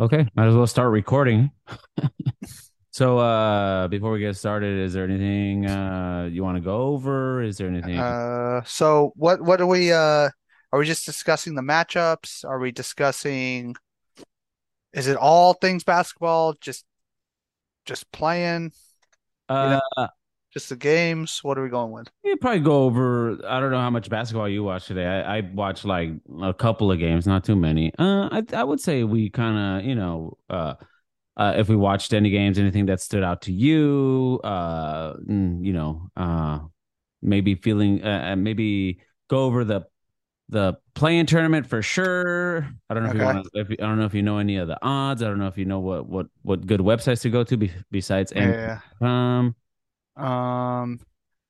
Okay, might as well start recording. so, uh, before we get started, is there anything uh you want to go over? Is there anything? Uh, so what what are we uh are we just discussing the matchups? Are we discussing is it all things basketball? Just just playing, you know, Uh, just the games? What are we going with? you probably go over. I don't know how much basketball you watch today. I, I watched like a couple of games, not too many. Uh, I I would say we kind of, you know, uh, uh, if we watched any games, anything that stood out to you, uh, you know, uh, maybe feeling, uh, uh, maybe go over the the play-in tournament for sure. I don't know if you want to. If you, I don't know if you know any of the odds. I don't know if you know what what what good websites to go to be, besides Yeah. um Um,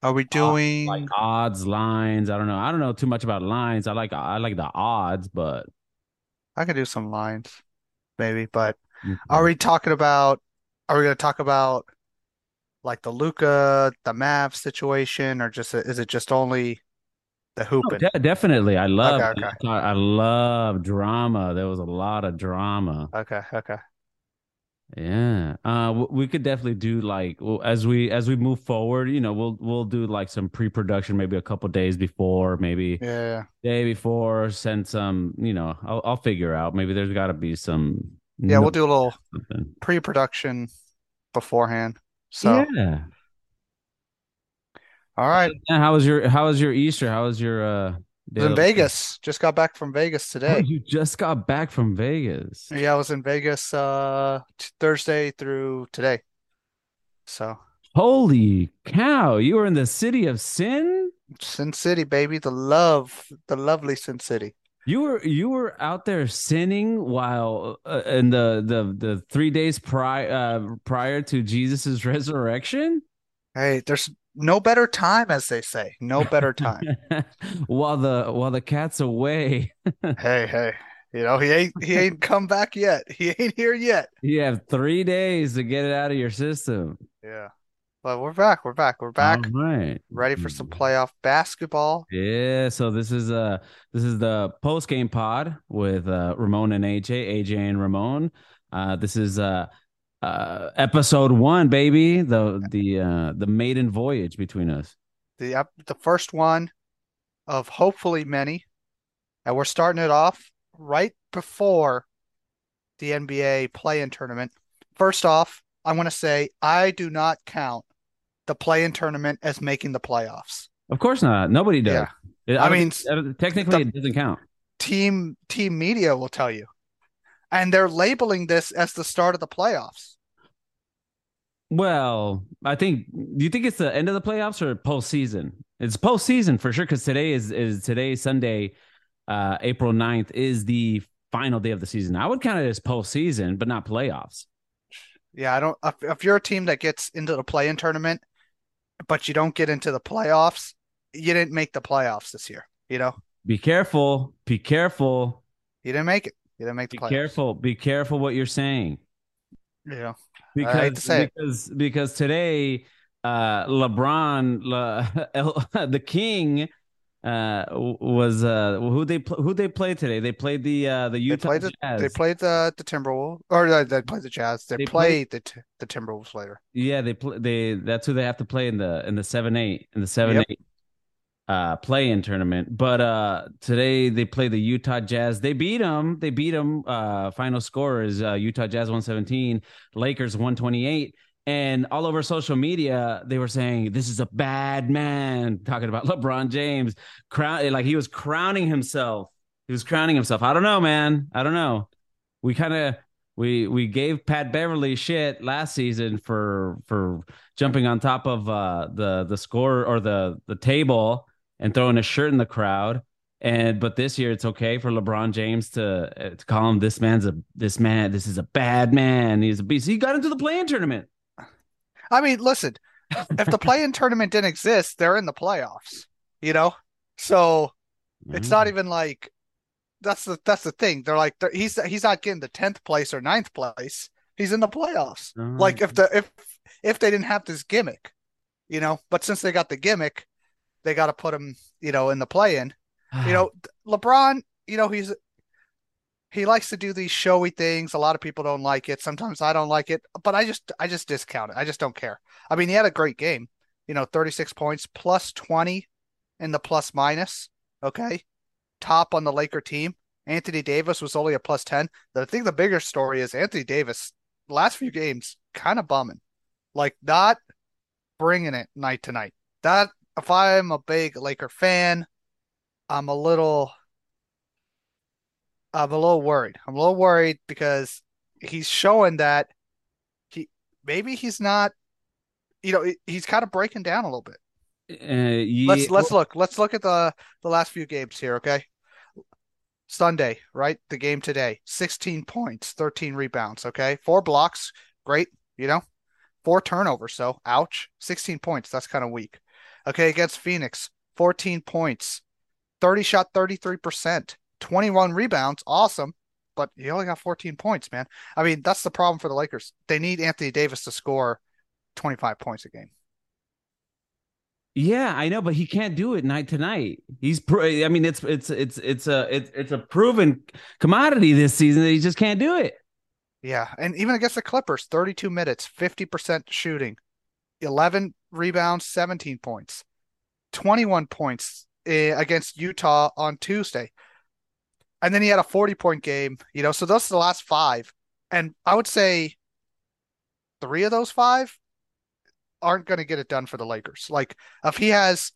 are we like doing odds lines. I don't know. I don't know too much about lines. I like I like the odds, but I could do some lines maybe, but are we talking about are we going to talk about like the Luka, the Mavs situation or just is it just only the Oh, hooping? de- definitely. I Okay, love okay. I love drama. There was a lot of drama. Okay, okay. Yeah. Uh we could definitely do like as we as we move forward, you know, we'll we'll do like some pre-production maybe a couple days before, maybe Yeah. day before, send some, you know, I'll I'll figure out. Maybe there's got to be some Yeah, we'll do a little something. pre-production beforehand. So, Yeah. all right. How was your how was your Easter? How was your uh Was in Vegas. Just got back from Vegas Oh, today. you just got back from Vegas. Yeah, I was in Vegas uh Thursday through today. So, Holy cow, you were in the city of sin? Sin City, baby, the love, the lovely Sin City. You were you were out there sinning while uh, in the the the 3 days prior uh, prior to Jesus's resurrection? Hey, there's no better time, as they say. No better time. while the while the cat's away. Hey, hey. You know, he ain't he ain't come back yet. He ain't here yet. You have 3 days to get it out of your system. Yeah. But we're back. We're back. We're back. right. Ready for some playoff basketball. Yeah, so this is uh this is the post game pod with uh Ramon and AJ, AJ and Ramon. Uh this is uh uh episode 1, baby. The the uh the maiden voyage between us. The the first one of hopefully many. And we're starting it off right before the NBA play-in tournament. First off, I want to say I do not count the play-in tournament as making the playoffs. Of course not. Nobody does. Yeah. I I mean, think I don't- technically it doesn't count. team team media will tell you. And they're labeling this as the start of the playoffs. Well, I think do you think it's the end of the playoffs or postseason? It's postseason for sure because today is is today Sunday, uh April 9th is the final day of the season. I would count it as postseason, but not playoffs. Yeah, I don't if, if you're a team that gets into the play-in tournament, but you don't get into the playoffs, you didn't make the playoffs this year, you know? Be careful. Be careful. You didn't make it. You didn't make the Be playoffs. careful. Be careful what you're saying You know, I hate because to say it. because because today uh LeBron Le, the king uh was uh who they pl- who they played today. They played the uh the They Utah played the they played the the Timberwolves or uh, they played the Jazz. They They played played the T- the Timberwolves later. yeah, they play they that's who they have to play in the in the 7-8 in the 7 Yep. Uh play-in tournament. But uh today they play the Utah Jazz. They beat them. They beat them. Uh final score is uh, Utah Jazz 117, Lakers 128. And all over social media, they were saying this is a bad man, talking about LeBron James, crown like he was crowning himself. He was crowning himself. I don't know, man. I don't know. We kind of we we gave Pat Beverley shit last season for for jumping on top of uh the the score or the the table and throwing a shirt in the crowd. And but this year it's okay for LeBron James to uh, to call him this man's a this man this is a bad man. He's a beast. He got into the play-in tournament. I mean, listen, if the play-in tournament didn't exist, they're in the playoffs, you know? So it's not Mm. even like that's the that's the thing. They're like they're, he's he's not getting the 10th place or ninth place. He's in the playoffs. Uh, Like if the if if they didn't have this gimmick, you know, but since they got the gimmick, they got to put him, you know, in the play-in. You know, LeBron, you know, he's he likes to do these showy things. A lot of people don't like it. Sometimes I don't like it, but I just I just discount it. I just don't care. I mean, he had a great game. You know, 36 points plus 20 in the plus minus. Okay. Top on the Laker team. Anthony Davis was only a plus 10. I think the bigger story is Anthony Davis, last few games, kind of bumming. Like, not bringing it night to night. That, if I'm a big Laker fan, I'm a little I'm a little worried. I'm a little worried because he's showing that he maybe he's not, you know, he's kind of breaking down a little bit. Uh, yeah. Let's let's look. Let's look at the the last few games here, okay? Sunday, right? The game today. 16 points, 13 rebounds, okay? Four blocks, great, you know? Four turnovers, so ouch. 16 points, that's kind of weak. Okay, against Phoenix, 14 points, 30 shot 33%. 21 rebounds, awesome, but he only got 14 points, man. I mean, that's the problem for the Lakers. They need Anthony Davis to score 25 points a game. Yeah, I know, but he can't do it night to night. He's, I mean, it's it's it's it's a it's it's a proven commodity this season that he just can't do it. Yeah, and even against the Clippers, 32 minutes, 50% shooting, 11 rebounds, 17 points, 21 points eh, against Utah on Tuesday and then he had a 40 point game, you know, so those are the last five. And I would say three of those five aren't going to get it done for the Lakers. Like if he has,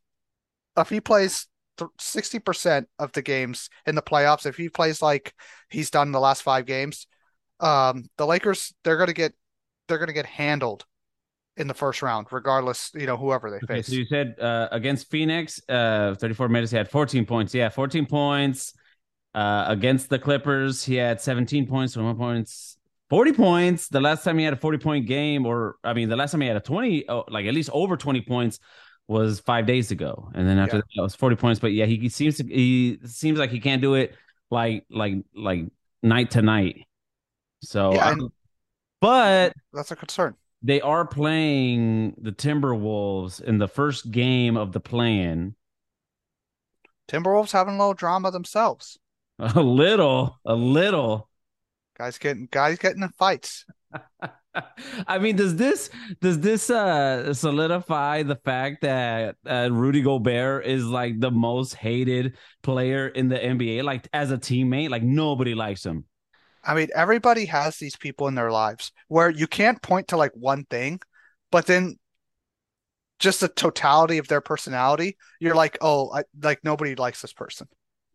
if he plays 60% of the games in the playoffs, if he plays like he's done in the last five games, um, the Lakers, they're going to get, they're going to get handled in the first round, regardless, you know, whoever they okay, face. So you said uh, against Phoenix, uh, 34 minutes, he had 14 points. Yeah, 14 points. Uh, against the Clippers, he had 17 points, 21 points, 40 points. The last time he had a 40 point game, or I mean, the last time he had a 20, oh, like at least over 20 points, was five days ago. And then after yeah. that, it was 40 points. But yeah, he, he seems to he seems like he can't do it like like like night to night. So, yeah, um, but that's a concern. They are playing the Timberwolves in the first game of the plan. Timberwolves having a little drama themselves. A little, a little. Guys getting guys getting in fights. I mean, does this does this uh solidify the fact that uh, Rudy Gobert is like the most hated player in the NBA? Like as a teammate, like nobody likes him. I mean, everybody has these people in their lives where you can't point to like one thing, but then just the totality of their personality, you're like, oh, I, like nobody likes this person.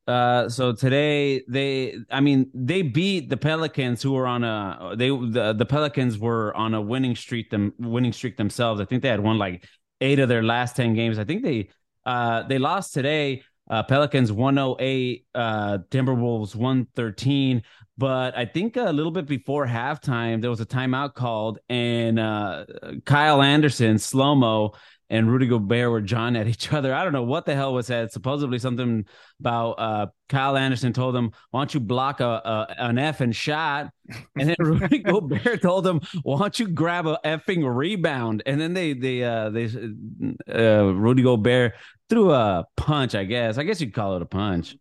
Uh, so today they, I mean, they beat the Pelicans, who were on a they the, the Pelicans were on a winning streak them winning streak themselves. I think they had won like eight of their last ten games. I think they uh they lost today. Uh, Pelicans 108, uh, Timberwolves 113. But I think a little bit before halftime, there was a timeout called, and uh, Kyle Anderson, slow mo, and Rudy Gobert were John at each other. I don't know what the hell was said. Supposedly something about uh, Kyle Anderson told him, "Why don't you block a, a an effing shot?" And then Rudy Gobert told him, "Why don't you grab a effing rebound?" And then they they uh, they uh, Rudy Gobert threw a punch. I guess I guess you'd call it a punch.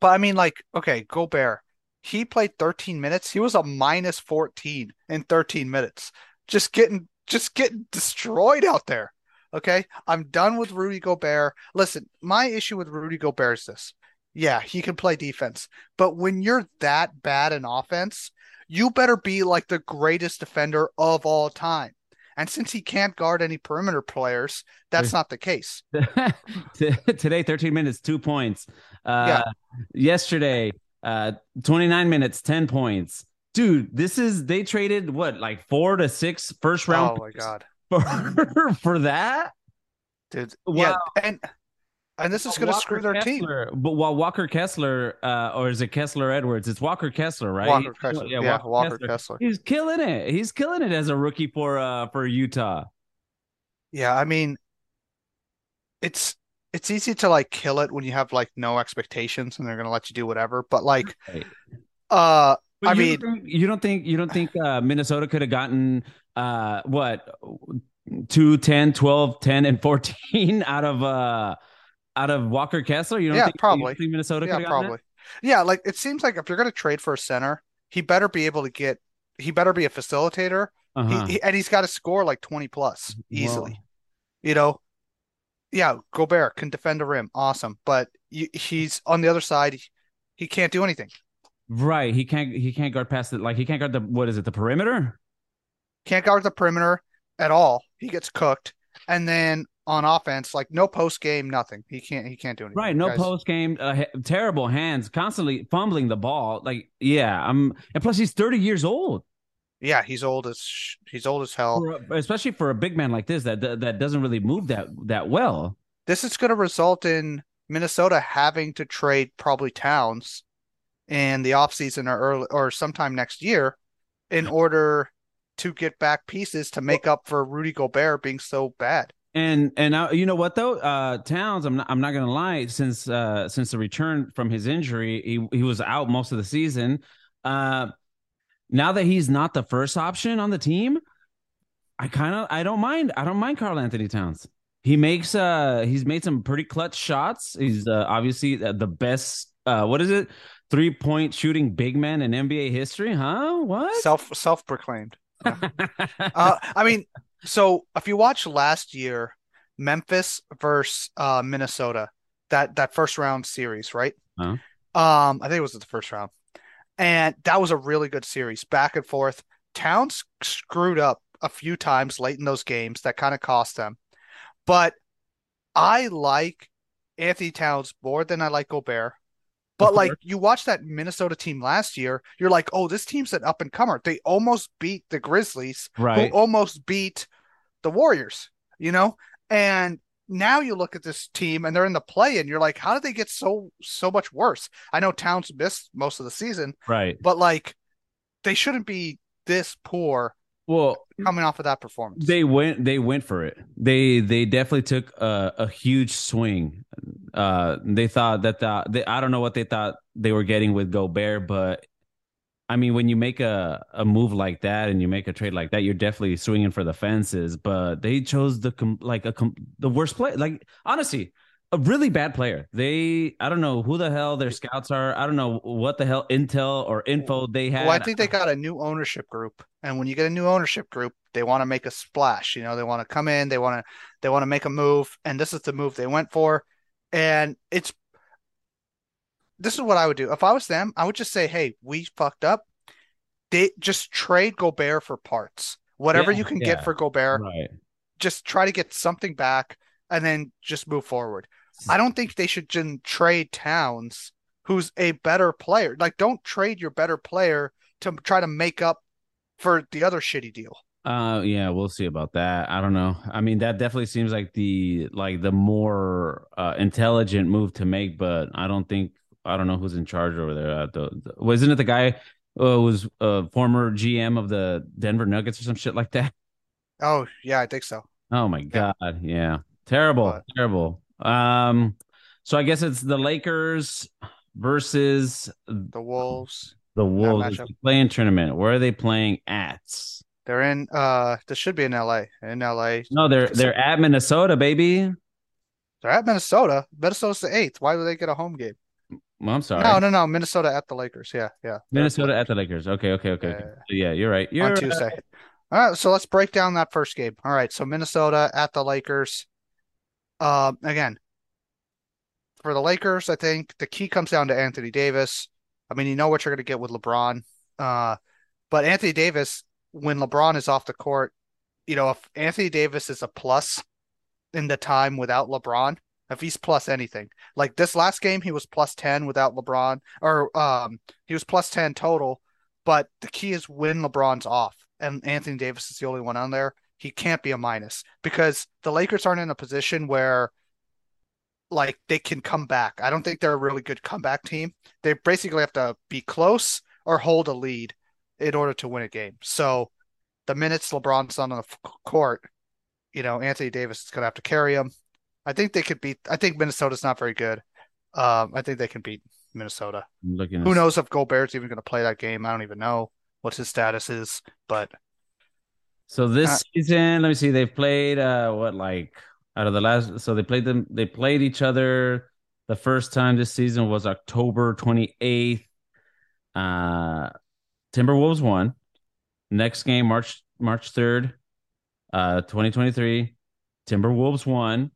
But I mean, like, okay, Gobert. He played 13 minutes. He was a minus 14 in 13 minutes. Just getting just getting destroyed out there. Okay. I'm done with Rudy Gobert. Listen, my issue with Rudy Gobert is this. Yeah, he can play defense. But when you're that bad in offense, you better be like the greatest defender of all time. And since he can't guard any perimeter players, that's not the case. Today, 13 minutes, two points. Uh, yeah. Yesterday, uh, 29 minutes, 10 points. Dude, this is, they traded what, like four to six first round? Oh, my God for for that, dude. Wow. Yeah, and and this is going to screw their Kessler, team. But while Walker Kessler, uh, or is it Kessler Edwards? It's Walker Kessler, right? Walker Kessler. Yeah, yeah Walker, Walker Kessler. Kessler. He's killing it. He's killing it as a rookie for uh for Utah. Yeah, I mean, it's it's easy to like kill it when you have like no expectations and they're going to let you do whatever. But like, right. uh, but I you mean, don't think, you don't think you don't think uh, Minnesota could have gotten uh, what 2, 10, 12, 10, and 14 out of uh out of Walker Kessler? You don't yeah, think, probably think Minnesota yeah, probably. Yeah, like it seems like if you're going to trade for a center, he better be able to get. He better be a facilitator. Uh-huh. he and he's got to score like 20 plus easily. Well, You know, yeah, Gobert can defend the rim, awesome, but you, he's on the other side. He, he can't do anything. right. He can't he can't guard past it. Like he can't guard the what is it, the perimeter? Can't guard the perimeter at all. He gets cooked, and then on offense, like no post game, nothing. He can't. He can't do anything. Right, no Guys, post game, uh, terrible hands, constantly fumbling the ball. Like, yeah, I'm, and plus he's 30 years old, Yeah, he's old as sh- he's old as hell. for a- especially for a big man like this that that that doesn't really move that that well. This is going to result in Minnesota having to trade probably Towns in the offseason or early or sometime next year in order to get back pieces to make up for Rudy Gobert being so bad. And and you know what though, uh, Towns, I'm not I'm not gonna lie. Since uh since the return from his injury, he he was out most of the season. Uh, now that he's not the first option on the team, I kind of I don't mind. I don't mind Karl-Anthony Towns. He makes uh he's made some pretty clutch shots. He's uh, obviously the the best. Uh, what is it? Three point shooting big man in NBA history, huh? What? Self self proclaimed. Uh, I mean, so if you watch last year, Memphis versus uh, Minnesota, that that first round series, right? Huh? Um, I think it was the first round, and that was a really good series, back and forth. Towns screwed up a few times late in those games that kind of cost them, but I like Anthony Towns more than I like Gobert. But like you watch that Minnesota team last year, you're like, oh, this team's an up and comer. They almost beat the Grizzlies, who right. almost beat the Warriors, you know? And now you look at this team and they're in the play and you're like, how did they get so so much worse? I know Towns missed most of the season, Right. but like they shouldn't be this poor Well, coming off of that performance. They went. They went for it. They they definitely took a, a huge swing. Uh, they thought that the they, I don't know what they thought they were getting with Gobert, but I mean, when you make a a move like that and you make a trade like that, you're definitely swinging for the fences. But they chose the com- like a com- the worst play. Like honestly, a really bad player. They I don't know who the hell their scouts are. I don't know what the hell intel or info they had. Well, I think they got a new ownership group, and when you get a new ownership group, they want to make a splash. You know, they want to come in, they want to they want to make a move, and this is the move they went for. And it's this is what I would do if I was them. I would just say, "Hey, we fucked up. They just trade Gobert for parts. Whatever Yeah, you can yeah. get for Gobert, right. just try to get something back, and then just move forward." I don't think they should just trade Towns, who's a better player. Like, don't trade your better player to try to make up for the other shitty deal. Uh yeah, we'll see about that. I don't know. I mean, that definitely seems like the like the more uh intelligent move to make, but I don't think I don't know who's in charge over there. At the, the wasn't it the guy uh, who was a former GM of the Denver Nuggets or some shit like that? Oh, yeah, I think so. Oh my Yeah. God. Yeah. Terrible. Terrible. Um so I guess it's the Lakers versus The Wolves, the Wolves play-in tournament. Where are they playing at? they're in uh this should be in LA. In LA. No, they're they're at Minnesota, baby. They're at Minnesota. Minnesota's the eighth. Why would they get a home game? Well, I'm sorry. No, no, no. Minnesota at the Lakers. Yeah, yeah. Minnesota at the Lakers. Okay, okay, okay. okay. Yeah, you're right. You're on right. Tuesday. All right, so let's break down that first game. All right, so Minnesota at the Lakers. Um, again, for the Lakers, I think the key comes down to Anthony Davis. I mean, you know what you're going to get with LeBron. Uh, but Anthony Davis, when LeBron is off the court, you know, if Anthony Davis is a plus in the time without LeBron, if he's plus anything, like this last game, he was plus 10 without LeBron, or um, he was plus 10 total. But the key is when LeBron's off and Anthony Davis is the only one on there, he can't be a minus because the Lakers aren't in a position where like they can come back. I don't think they're a really good comeback team. They basically have to be close or hold a lead in order to win a game. So the minutes LeBron's on the court, you know, Anthony Davis is going to have to carry him. I think they could beat. I think Minnesota's not very good. Um, I think they can beat Minnesota. I'm looking Who knows if Gobert's even going to play that game? I don't even know what his status is, but So this Uh, season, let me see. They've played uh what like out of the last so they played them they played each other The first time this season was October 28th. Uh, Timberwolves won. Next game, March March 3rd, uh, 2023. Timberwolves won.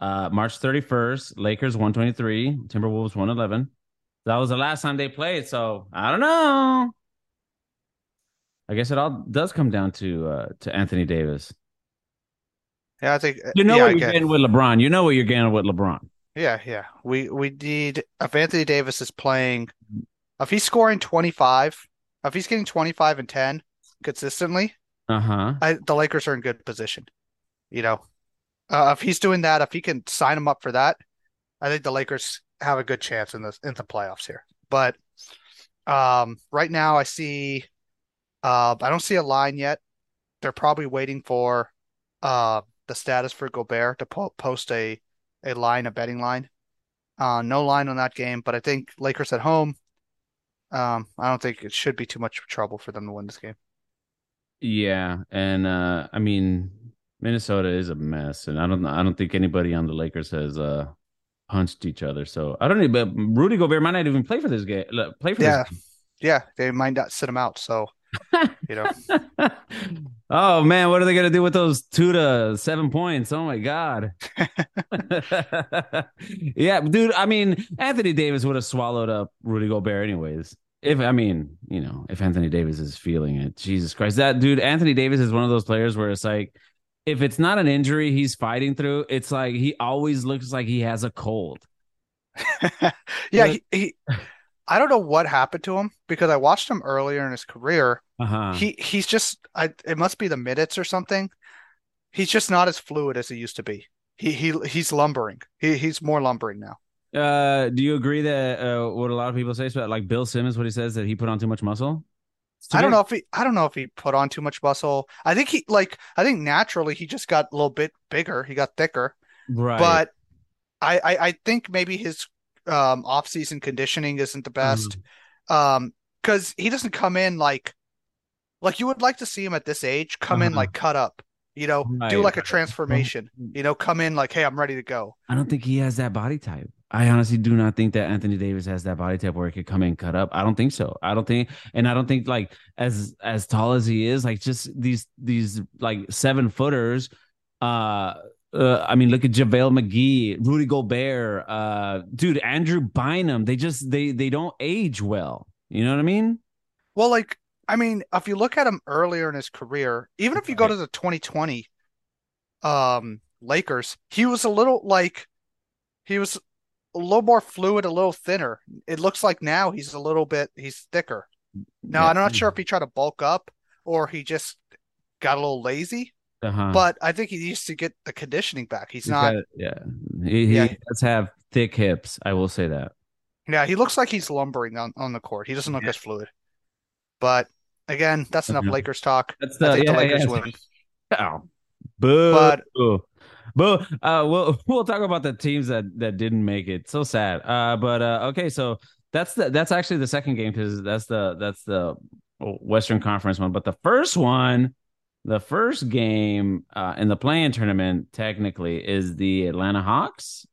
Uh, March 31st, Lakers 123, Timberwolves 111. That was the last time they played. So I don't know. I guess it all does come down to uh, to Anthony Davis. Yeah, I think You know yeah, what I you're get- getting with LeBron. You know what you're getting with LeBron. Yeah, yeah. We we need if Anthony Davis is playing if he's scoring 25, if he's getting 25 and 10 consistently, Uh huh. The Lakers are in good position. You know, uh, if he's doing that, if he can sign him up for that, I think the Lakers have a good chance in the in the playoffs here. But um, right now, I see, uh, I don't see a line yet. They're probably waiting for uh the status for Gobert to po post a a line, a betting line. Uh, no line on that game, but I think Lakers at home. Um, I don't think it should be too much trouble for them to win this game. Yeah, and uh, I mean Minnesota is a mess, and I don't I don't think anybody on the Lakers has uh punched each other. So I don't know, but Rudy Gobert might not even play for this game. Play for Yeah. this. Yeah, they might not sit him out. So, you know, oh man, what are they gonna do with those two to seven points? Oh my god. yeah, dude. I mean, Anthony Davis would have swallowed up Rudy Gobert anyways. If I mean, you know, if Anthony Davis is feeling it, Jesus Christ, that dude, Anthony Davis is one of those players where it's like, if it's not an injury he's fighting through, it's like he always looks like he has a cold. yeah, he, he, I don't know what happened to him because I watched him earlier in his career. Uh huh. He he's just I it must be the minutes or something. He's just not as fluid as he used to be. He he he's lumbering. He he's more lumbering now. Uh, do you agree that uh, what a lot of people say about like Bill Simmons, what he says that he put on too much muscle? I don't know if he I don't know if he put on too much muscle. I think he like I think naturally he just got a little bit bigger. He got thicker. right? But I I, I think maybe his um off-season conditioning isn't the best. Um because he doesn't come in like like you would like to see him at this age come in Uh-huh. like cut up, you know, do like a transformation, you know, come in like, hey, I'm ready to go. I don't think he has that body type. I honestly do not think that Anthony Davis has that body type where he could come in cut up. I don't think so. I don't think, and I don't think like as as tall as he is, like just these these like seven footers. Uh, uh I mean, look at JaVale McGee, Rudy Gobert, uh, dude, Andrew Bynum. They just they they don't age well. You know what I mean? Well, like I mean, if you look at him earlier in his career, even if you go to the 2020 um Lakers, he was a little like he was a little more fluid, a little thinner. It looks like now he's a little bit he's thicker. Now, Yeah. I'm not sure if he tried to bulk up or he just got a little lazy, Uh-huh. but I think he needs to get the conditioning back. He's He's not, got- yeah. He, he Yeah. does have thick hips. I will say that. yeah, he looks like he's lumbering on, on the court. He doesn't look Yeah. as fluid. But again, that's enough Mhm. Lakers talk. That's I the think the Lakers yeah. win. Oh, boo. But- Boo. Uh, we'll we'll talk about the teams that that didn't make it. So sad. Uh, but uh, okay, so that's the that's actually the second game because that's the that's the Western Conference one. But the first one, the first game uh, in the play-in tournament, technically, is the Atlanta Hawks.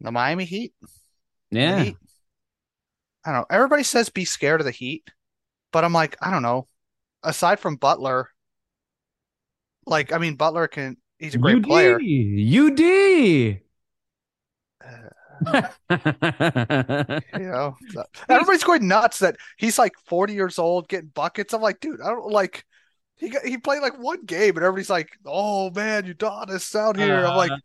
The Miami Heat. Yeah, Heat. I don't know. Everybody says be scared of the Heat, but I'm like, I don't know. Aside from Butler, like, I mean, Butler can, he's a great UD, player. UD. You know, everybody's going nuts that he's like 40 years old getting buckets. I'm like, dude, I don't like he got he played like one game and everybody's like, oh man, Udonis out here. I'm like, Uh,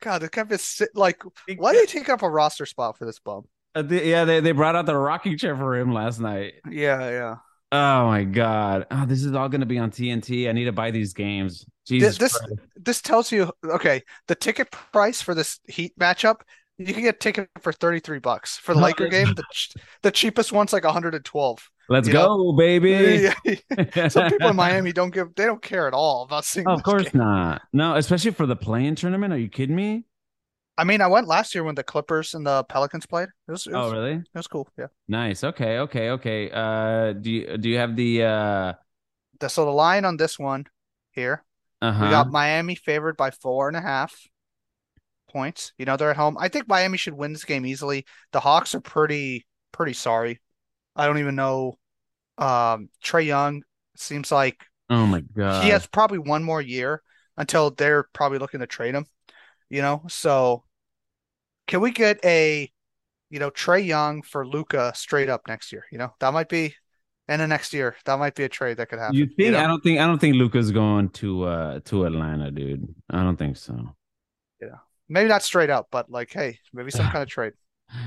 God, the guy is like, why did he take up a roster spot for this bum? Uh, the- yeah, they, they brought out the rocking chair for him last night. Yeah, yeah. Oh my god! Oh, this is all going to be on TNT. I need to buy these games. Jesus, this, Christ. this tells you, okay, the ticket price for this Heat matchup, you can get a ticket for 33 bucks. For the Laker game, the the cheapest one's like 112. let's you go, baby. Some people in Miami don't give they don't care at all about seeing of course game. not. No, especially for the play-in tournament. Are you kidding me? I mean, I went last year when the Clippers and the Pelicans played. It was it was, Oh, really? it was cool. Yeah. Nice. Okay. Okay. Okay. Uh, do you do you have the uh? The, so the line on this one here, Uh we got Miami favored by four and a half. points. You know, they're at home. I think Miami should win this game easily. The Hawks are pretty pretty sorry. I don't even know. Um, Trae Young seems like Oh my god. he has probably one more year until they're probably looking to trade him. You know, so can we get a you know Trae Young for Luka straight up next year? You know, that might be and the next year that might be a trade that could happen. You think know? I don't think I don't think Luka's going to uh to Atlanta, dude. I don't think so. Yeah, maybe not straight up, but like, hey, maybe some kind of trade.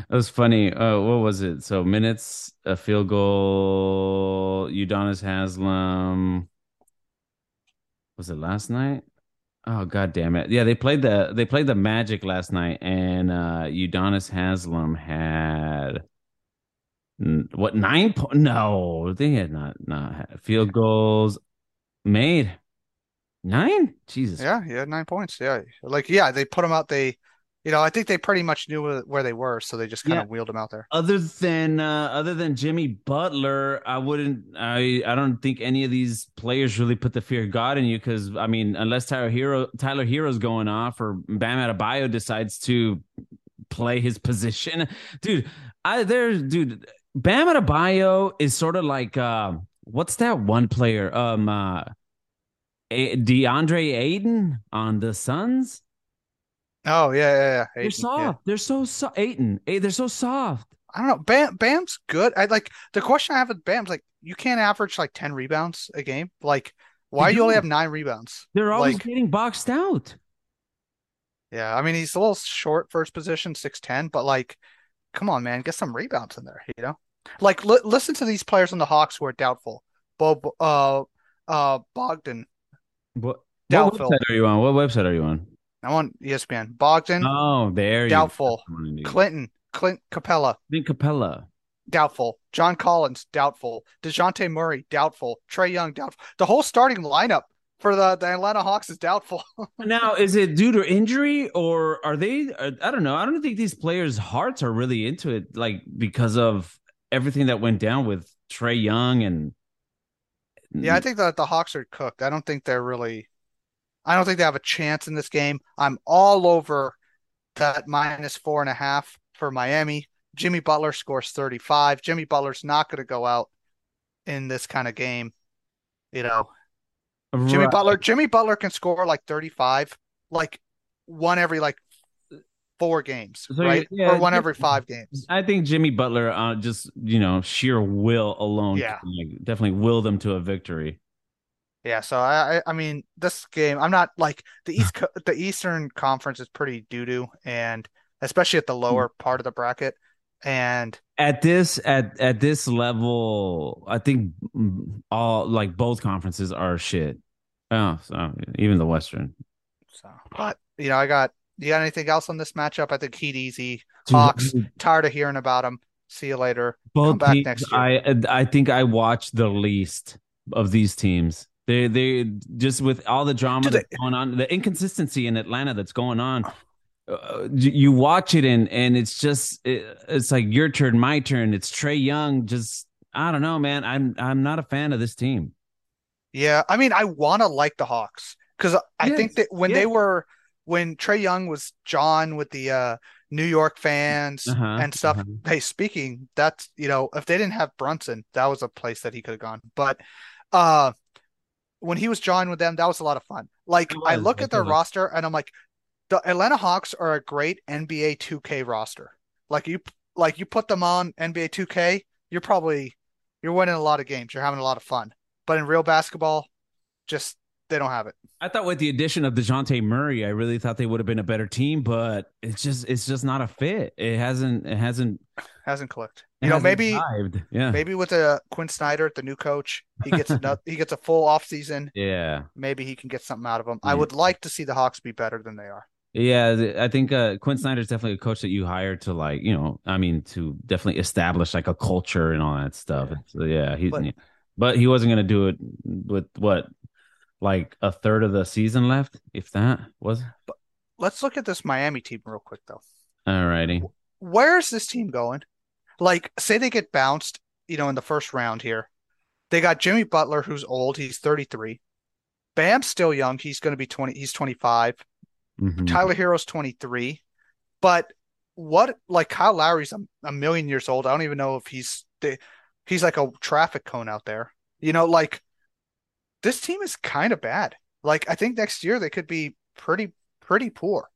It was funny. Uh, what was it? So minutes, a field goal. Udonis Haslem. Was it last night? Oh god damn it! Yeah, they played the they played the Magic last night, and uh Udonis Haslem had what nine? Po- no, they had not not had field goals made. Nine? Jesus. Yeah, yeah, nine points. Yeah, like yeah, they put him out. They, you know, I think they pretty much knew where, they were, so they just kind Yeah. of wheeled them out there. other than uh, other than Jimmy Butler, I wouldn't. I I don't think any of these players really put the fear of God in you because I mean, unless Tyler Herro Tyler Herro's going off or Bam Adebayo decides to play his position, dude. I there, dude. Bam Adebayo is sort of like uh, what's that one player? Um, uh, A- DeAndre Ayton on the Suns. Oh yeah, yeah, yeah. They're soft. yeah. They're so soft. Ayton. Hey, they're so soft. I don't know. Bam, Bam's good. I like the question I have with Bam's like, you can't average like ten rebounds a game. Like, why They you only have nine rebounds? They're always Like- getting boxed out. Yeah, I mean he's a little short for his position, six ten, but like, come on, man, get some rebounds in there. You know, like li listen to these players on the Hawks who are doubtful. Bob, uh, uh, Bogdan. What, what website are you on? What website are you on? I'm on ESPN. Bogdan, Oh, there you doubtful. go. Clint Clinton, Clint Capela, Capela. doubtful. John Collins, doubtful. DeJounte Murray, doubtful. Trae Young, doubtful. The whole starting lineup for the, the Atlanta Hawks is doubtful. Now, is it due to injury or are they? uh, I don't know. I don't think these players' hearts are really into it, like because of everything that went down with Trae Young and. Yeah, I think that the Hawks are cooked. I don't think they're really. I don't think they have a chance in this game. I'm all over that minus four and a half for Miami. Jimmy Butler scores 35. Jimmy Butler's not going to go out in this kind of game. You know, Jimmy Butler, Jimmy Butler can score like 35, like one every like four games, So, right? yeah, or one every five games. I think Jimmy Butler, uh, just you know, sheer will alone, Yeah. like, definitely will them to a victory. Yeah, so I, I mean this game I'm not like the East Co- the Eastern Conference is pretty doo doo and especially at the hmm. lower part of the bracket and at this at at this level, I think all like both conferences are shit. Oh, so even the Western. so but you know I got you got anything else on this matchup? I think Heat easy. Hawks. Tired of hearing about them. See you later. both come back teams, next year. I I think I watched the least of these teams. They they just with all the drama Dude, that's going on, the inconsistency in Atlanta that's going on. Uh, you you watch it and and it's just it, it's like your turn, my turn. It's Trae Young. Just I don't know, man. I'm I'm not a fan of this team. Yeah, I mean I want to like the Hawks because I Yes, think that when yes. they were when Trae Young was John with the uh New York fans Uh-huh, and stuff. uh-huh. Hey, speaking, that's you know, if they didn't have Brunson, that was a place that he could have gone. But uh when he was John with them, that was a lot of fun. Like I look at their roster and I'm like, the Atlanta Hawks are a great NBA 2K roster. Like you like you put them on NBA 2K, you're probably you're winning a lot of games. You're having a lot of fun. But in real basketball, just they don't have it. I thought with the addition of Dejounte Murray, I really thought they would have been a better team, but it's just it's just not a fit. It hasn't it hasn't Hasn't clicked. You know, maybe yeah maybe with uh, Quin Snyder, the new coach, he gets a he gets a full off season. yeah Maybe he can get something out of them. I would like to see the Hawks be better than they are. yeah. I think uh, Quin Snyder is definitely a coach that you hire to like you know I mean to definitely establish like a culture and all that stuff. Yeah. Uh, yeah, he's But- yeah. but he wasn't gonna do it with what like a third of the season left, if that was. Let's look at this Miami team real quick though. Alrighty. Where's this team going? Like, say they get bounced, you know, in the first round here. They got Jimmy Butler, who's old. He's 33. Bam's still young. He's going to be 20. He's 25. Mhm. Tyler Herro's 23. But what like Kyle Lowry's a, a million years old. I don't even know if he's he's like a traffic cone out there. You know, like this team is kind of bad. Like I think next year they could be pretty pretty poor.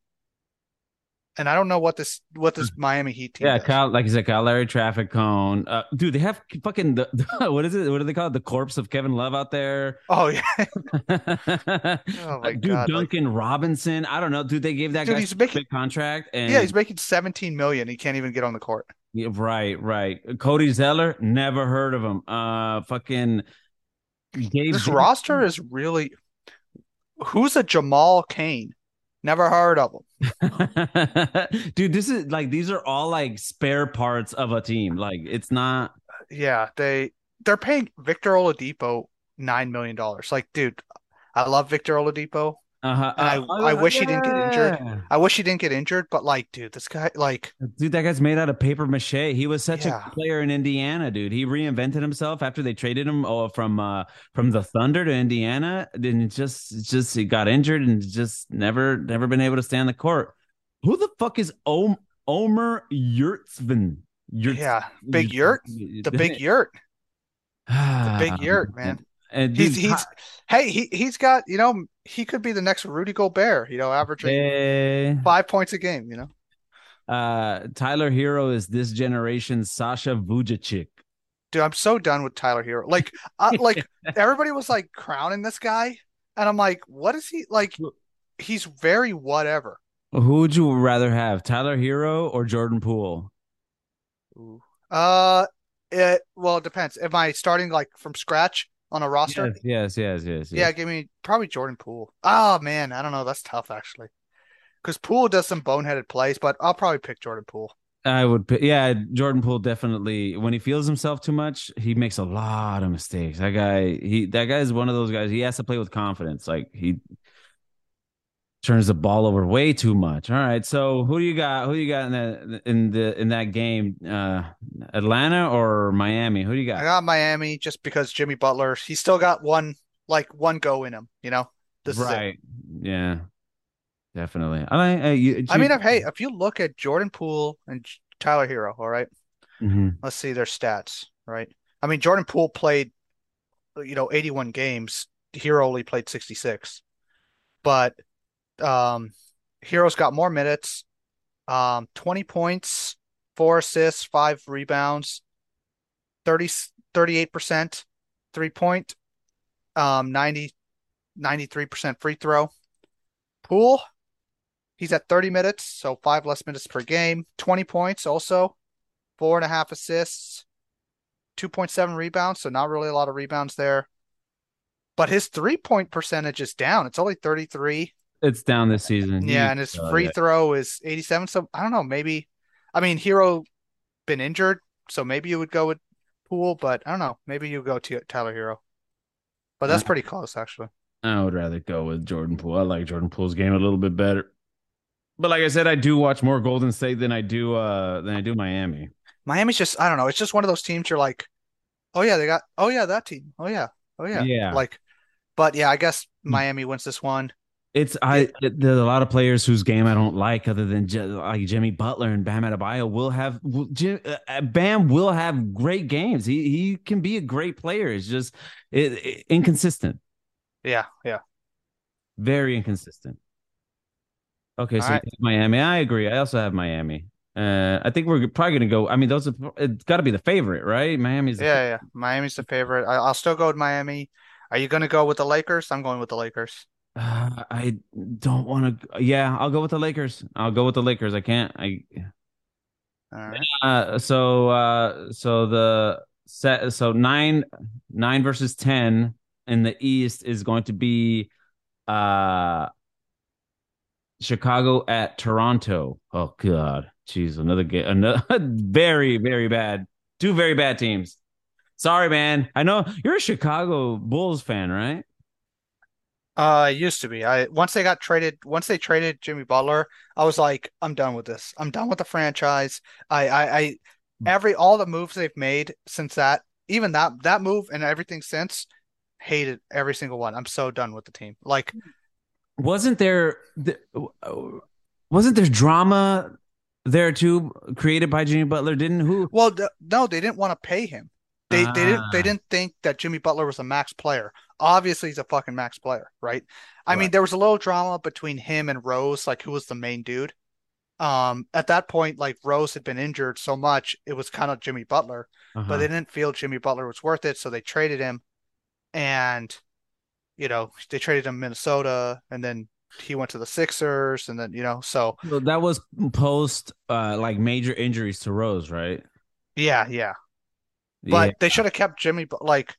And I don't know what this what this Miami Heat team Yeah. Kyle, like you said, Kyle Lowry traffic cone. Uh, dude, they have fucking the, the- what is it? What do they call it? The corpse of Kevin Love out there. Oh yeah, oh my dude, God, like- Duncan Robinson. I don't know, dude. They gave that Dude, guy he's a making- big contract, and yeah. He's making 17 million. He can't even get on the court. Yeah, right, right. Cody Zeller, never heard of him. Uh, fucking Gabe. This roster is really. Who's a Jamal Cain? Never heard of him. dude, this is like these are all like spare parts of a team. Like it's not. Yeah, they they're paying Victor Oladipo nine million dollars. Like, dude, I love Victor Oladipo. Uh-huh. And I- uh, I wish he didn't get injured. I wish he didn't get injured, but like, dude, this guy, like, Dude, that guy's made out of paper mache. He was such Yeah. a player in Indiana, dude. He reinvented himself after they traded him oh, from uh from the Thunder to Indiana. Then it just just he got injured and just never never been able to stay on the court. Who the fuck is Om- Omer Yurtseven? Yurts- yeah, big yurt, the big yurt, the big yurt, man. And He's he's hey, he he's got you know he could be the next Rudy Gobert, you know, averaging eh, five points a game, you know. uh, Tyler Herro is this generation's Sasha Vujacic. Dude, I'm so done with Tyler Herro. Like, I, like everybody was like crowning this guy, and I'm like, what is he like? He's very whatever. Who would you rather have, Tyler Herro or Jordan Poole? Uh, it well, it depends. Am I starting like from scratch on a roster? Yes, yes, yes, yes. Yeah, yes. give me probably Jordan Poole. Oh man, I don't know. That's tough actually. Because Poole does some boneheaded plays, but I'll probably pick Jordan Poole. I would. pick- Yeah, Jordan Poole definitely. When he feels himself too much, he makes a lot of mistakes. That guy, he that guy is one of those guys. He has to play with confidence. Like he turns the ball over way too much. All right, so who do you got? Who do you got in that in the in that game? Uh, Atlanta or Miami? Who do you got? I got? Miami just because Jimmy Butler, He still got one like one go in him, you know. This right. Yeah. Definitely. I, I, you, I mean, if, hey, if you look at Jordan Poole and Tyler Herro, all right, Mhm. let's see their stats, right? I mean, Jordan Poole played, you know, 81 games. Herro only played 66, but um, Herro's got more minutes, um, 20 points, four assists, five rebounds, 30, 38% three point, um, 90, 93% free throw. Poole, he's at 30 minutes, so five less minutes per game, 20 points also, four and a half assists, 2.7 rebounds, so not really a lot of rebounds there. But his three point percentage is down. It's only 33. It's down this season. Yeah, and his free throw is 87. So I don't know, maybe I mean Herro been injured, so maybe you would go with Poole, but I don't know. Maybe you go to Tyler Herro. But that's pretty close actually. I would rather go with Jordan Poole. I like Jordan Poole's game a little bit better. But like I said, I do watch more Golden State than I do uh than I do Miami. Miami's just I don't know, it's just one of those teams you're like, "Oh yeah, they got oh yeah, that team. Oh yeah. Oh yeah." Yeah. Like but yeah, I guess Miami wins this one. It's I there's a lot of players whose game I don't like other than J- like Jimmy Butler and Bam Adebayo will have will, Jim, uh, Bam will have great games. He he can be a great player. It's just it, it- inconsistent, Yeah, yeah. very inconsistent. Okay, so All right. Miami. I agree. I also have Miami. Uh, I think we're probably gonna go. I mean, those are it's got to be the favorite, right? Miami's the Yeah, yeah. Miami's the favorite. I, I'll still go with Miami. Are you gonna go with the Lakers? I'm going with the Lakers. Uh, I don't want to. Yeah, I'll go with the Lakers. I'll go with the Lakers. I can't. I All right. uh so uh so the set so nine nine versus ten in the East is going to be uh Chicago at Toronto. Oh God, jeez, another game, another very very bad. Two very bad teams. Sorry, man. I know you're a Chicago Bulls fan, right? Uh, it used to be. I once they got traded, once they traded Jimmy Butler, I was like, I'm done with this. I'm done with the franchise. I, I, I every all the moves they've made since that, even that that move and everything since, hated every single one. I'm so done with the team. Like, wasn't there th- wasn't there drama there too created by Jimmy Butler? Didn't who? Well, no, they didn't want to pay him. They they didn't they Ah. didn't think that Jimmy Butler was a max player. Obviously, he's a fucking max player, right? I mean, there was a little drama between him and Rose, like who was the main dude. Um, at that point, like Rose had been injured so much, it was kind of Jimmy Butler, but Uh-huh. they didn't feel Jimmy Butler was worth it, so they traded him, and you know they traded him Minnesota, and then he went to the Sixers, and then you know, so So that was post uh like major injuries to Rose, right? yeah, yeah. But Yeah. they should have kept Jimmy. But like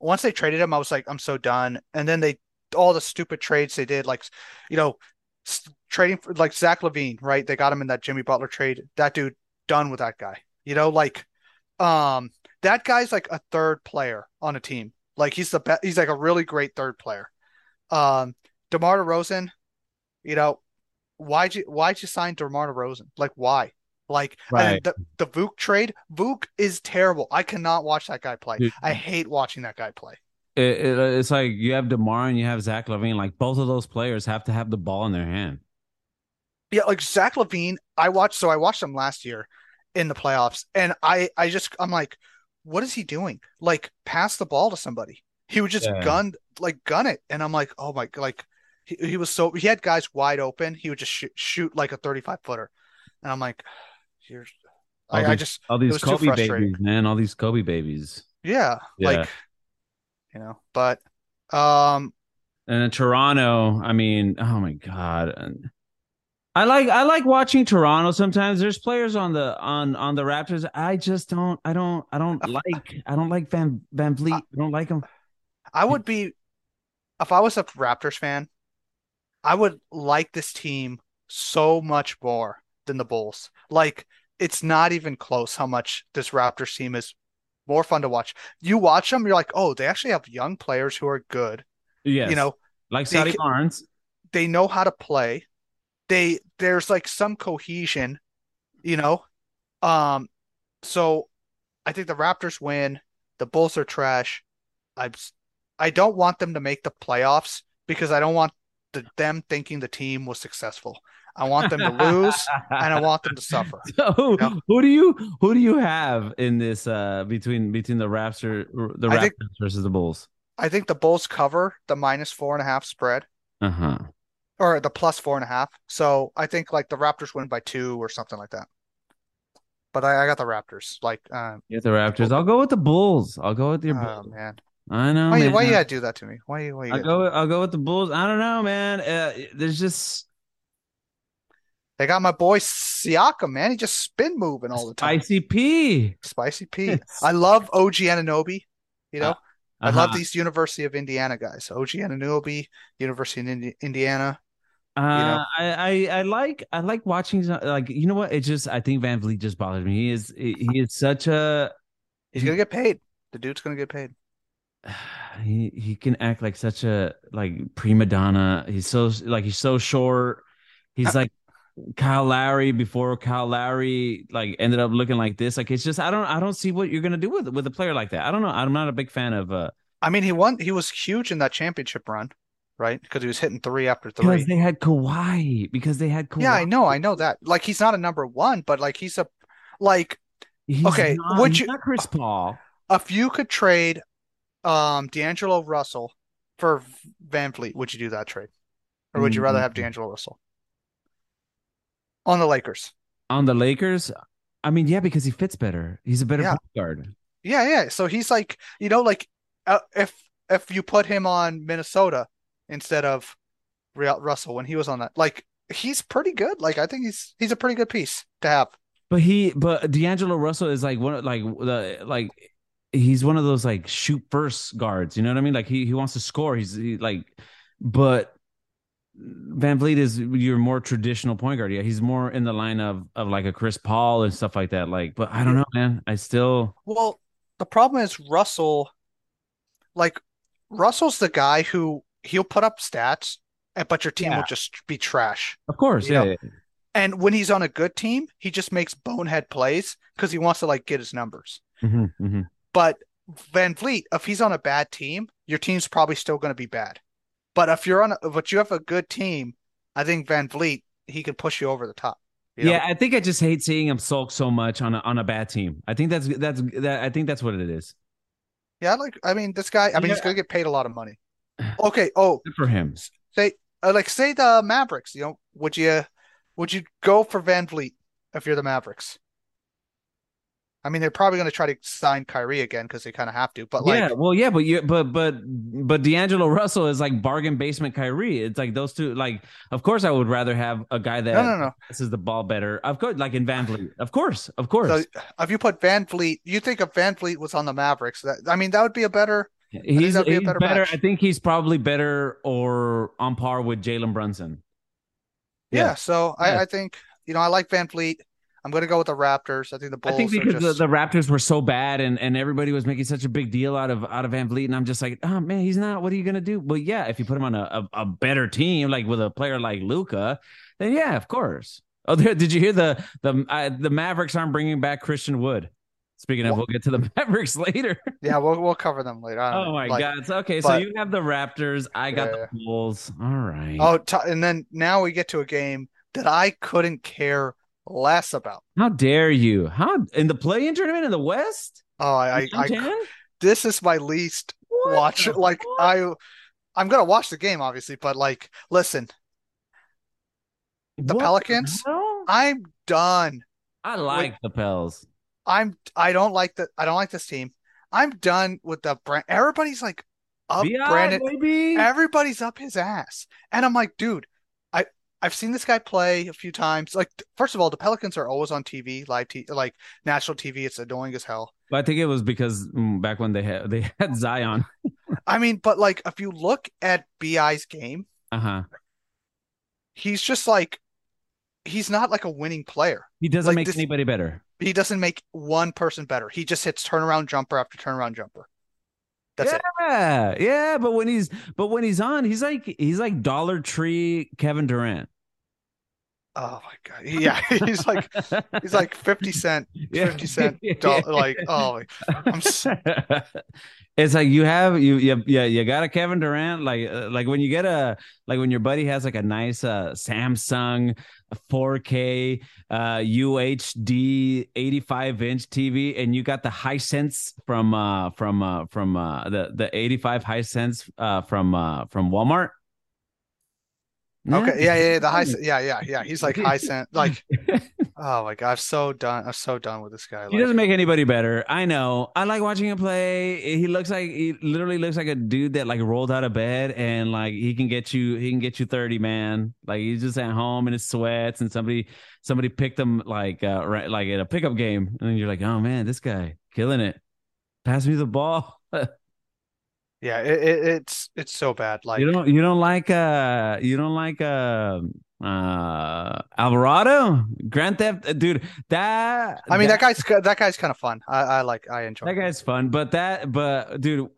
once they traded him, I was like, I'm so done. And then they all the stupid trades they did, like you know, trading for like Zach LaVine, right? They got him in that Jimmy Butler trade. That dude done with that guy. You know, like um that guy's like a third player on a team. Like he's the best. He's like a really great third player. Um, DeMar DeRozan, you know, why'd you why'd you sign DeMar DeRozan? Like why? Like Right. the the Vuk trade, Vuk is terrible. I cannot watch that guy play. Dude. I hate watching that guy play. It, it, uh, it's like you have DeMar and you have Zach LaVine. Like both of those players have to have the ball in their hand. Yeah, like Zach LaVine, I watched so I watched him last year in the playoffs, and I I just I'm like, what is he doing? Like pass the ball to somebody. He would just Yeah. gun like gun it, and I'm like, oh my, like he, he was so he had guys wide open. He would just shoot, shoot like a 35 footer, and I'm like, All I, I just All these Kobe babies, man. All these Kobe babies. yeah, Yeah. like you know, but um And in Toronto, I mean, oh my god. I like I like watching Toronto sometimes. There's players on the on on the Raptors. I just don't I don't I don't like I don't like Van VanVleet. I don't like him. I would be if I was a Raptors fan, I would like this team so much more than the Bulls. Like it's not even close how much this Raptors team is more fun to watch. You watch them, you're like, oh, they actually have young players who are good. Yes. You know, like Scottie Barnes. they know how to play. They there's like some cohesion, you know. Um, so I think the Raptors win. The Bulls are trash. I I don't want them to make the playoffs because I don't want the, them thinking the team was successful. I want them to lose and I want them to suffer. So who, Yeah. who do you who do you have in this uh between between the Raptors the Raptors think- versus the Bulls? I think the Bulls cover the minus four and a half spread Uh-huh. or the plus four and a half. So I think like the Raptors win by two or something like that. But I, I got the Raptors. Like, um, You have the Raptors. I'll go with the Bulls. I'll go with your oh Bulls. man, I know. why, you- man. why you gotta do that to me? Why you why you I'll go. With, I'll go with the Bulls. I don't know, man. Uh, there's just They got my boy Siakam, man. He just spin moving all the time. ICP. Spicy P. I love OG Anunoby. You know, I love Uh-huh. these University of Indiana guys. OG Anunoby, University of Indi Indiana. Uh, know. I, I I like I like watching like you know what it just I think VanVleet just bothers me. He is he is such a He's gonna get paid. The dude's gonna get paid. he he can act like such a like prima donna. He's so like he's so short. He's like Kyle Lowry before Kyle Lowry like ended up looking like this. Like it's just I don't I don't see what you're gonna do with with a player like that. I don't know. I'm not a big fan of uh I mean, he won. He was huge in that championship run, right? Because he was hitting three after three. because they had Kawhi because they had Kawhi. Yeah, I know, I know that. Like he's not a number one, but like he's a like He's Okay, not, would you- not Chris Paul. if you could trade um D'Angelo Russell for VanVleet, would you do that trade? Or would you rather have. D'Angelo Russell? On the Lakers. on the Lakers. I mean, yeah, because he fits better. He's a better Yeah. point guard. Yeah, yeah. So he's like, you know, like uh, if if you put him on Minnesota instead of Real Russell when he was on that, like he's pretty good. Like I think he's he's a pretty good piece to have. But he, but D'Angelo Russell is like one of like the like he's one of those like shoot first guards. You know what I mean? Like he he wants to score. He's he, like, but VanVleet is your more traditional point guard. Yeah, he's more in the line of of like a Chris Paul and stuff like that. Like, but I don't know, man. I still Well, the problem is Russell, like Russell's the guy who he'll put up stats, but your team Yeah. will just be trash. of course, yeah. yeah. And when he's on a good team, he just makes bonehead plays because he wants to like get his numbers. Mhm, mhm. But VanVleet, if he's on a bad team, your team's probably still going to be bad. But if you're on, a, but you have a good team, I think VanVleet he could push you over the top. you know? Yeah, I think I just hate seeing him sulk so much on a on a bad team. I think that's that's that. I think that's what it is. yeah. Like, I mean, this guy. I mean, he's gonna get paid a lot of money. Okay. Oh, Good for him. say uh, like say the Mavericks. You know, would you would you go for VanVleet if you're the Mavericks? I mean, they're probably going to try to sign Kyrie again because they kind of have to. But like, yeah, well, yeah, but you, but but but D'Angelo Russell is like bargain basement Kyrie. It's like those two. Like, of course, I would rather have a guy that no, no, no. this is the ball better. Of course, like in VanVleet. Of course, of course. So if you put VanVleet, you think if VanVleet was on the Mavericks, that I mean, that would be a better. he's be a better better. I think he's probably better or on par with Jalen Brunson. Yeah. Yeah. so Yeah. I, I think you know I like VanVleet. I'm going to go with the Raptors. I think the Bulls. I think because just the, the Raptors were so bad and, and everybody was making such a big deal out of out of VanVleet, and I'm just like, oh man, he's not. What are you gonna do? But yeah, if you put him on a, a, a better team, like with a player like Luka, then yeah, of course. Oh, there, did you hear the the uh, the Mavericks aren't bringing back Christian Wood? Speaking of, we'll get to the Mavericks later. yeah. We'll we'll cover them later. Oh know. my Like, God! So, okay, so you have the Raptors. I got Yeah. the Bulls. All right. Oh, t- and then now we get to a game that I couldn't care less about. How dare you? How in the play-in tournament in the West? Oh, I, I, I this is my least What watch. the Like fuck? I, I'm gonna watch the game obviously, but like, listen, the What Pelicans? hell? I'm done. I like the Pels. I'm I don't like the I don't like this team. I'm done with the brand. Everybody's like up BI, Brandon. baby. Everybody's up his ass, and I'm like, dude, I've seen this guy play a few times. Like, first of all, the Pelicans are always on TV, live t like national TV. It's annoying as hell. But I think it was because mm, back when they had they had Zion. I mean, but like, if you look at BI's game, Uh huh. he's just like he's not like a winning player. He doesn't Like make this- anybody better. He doesn't make one person better. He just hits turnaround jumper after turnaround jumper. That's it. yeah, yeah. But when he's but when he's on, he's like he's like Dollar Tree Kevin Durant. Oh my God. Yeah, he's like he's like 50 cent, Yeah. 50 cent doll- like oh I'm s- it's like you have you you yeah you got a Kevin Durant like uh, like when you get a like when your buddy has like a nice uh Samsung 4K uh UHD 85 inch TV and you got the Hisense from uh from uh from uh the the 85 Hisense uh from uh from Walmart. Okay. Yeah, yeah, yeah. The high yeah, yeah, yeah. He's like high cent like oh my God, I'm so done. I'm so done with this guy. He Like, doesn't make anybody better. I know. I like watching him play. He looks like he literally looks like a dude that like rolled out of bed and like he can get you he can get you 30, man. Like he's just at home in his sweats and somebody somebody picked him like uh right, like at a pickup game and then you're like, "Oh man, this guy killing it. Pass me the ball." yeah, it, it, it's it's so bad. Like you don't you don't like uh you don't like uh uh Alvarado? Grand Theft uh, dude, that I mean that guy's that guy's kind of fun. I, I like I enjoy That him. guy's fun, but that, but dude,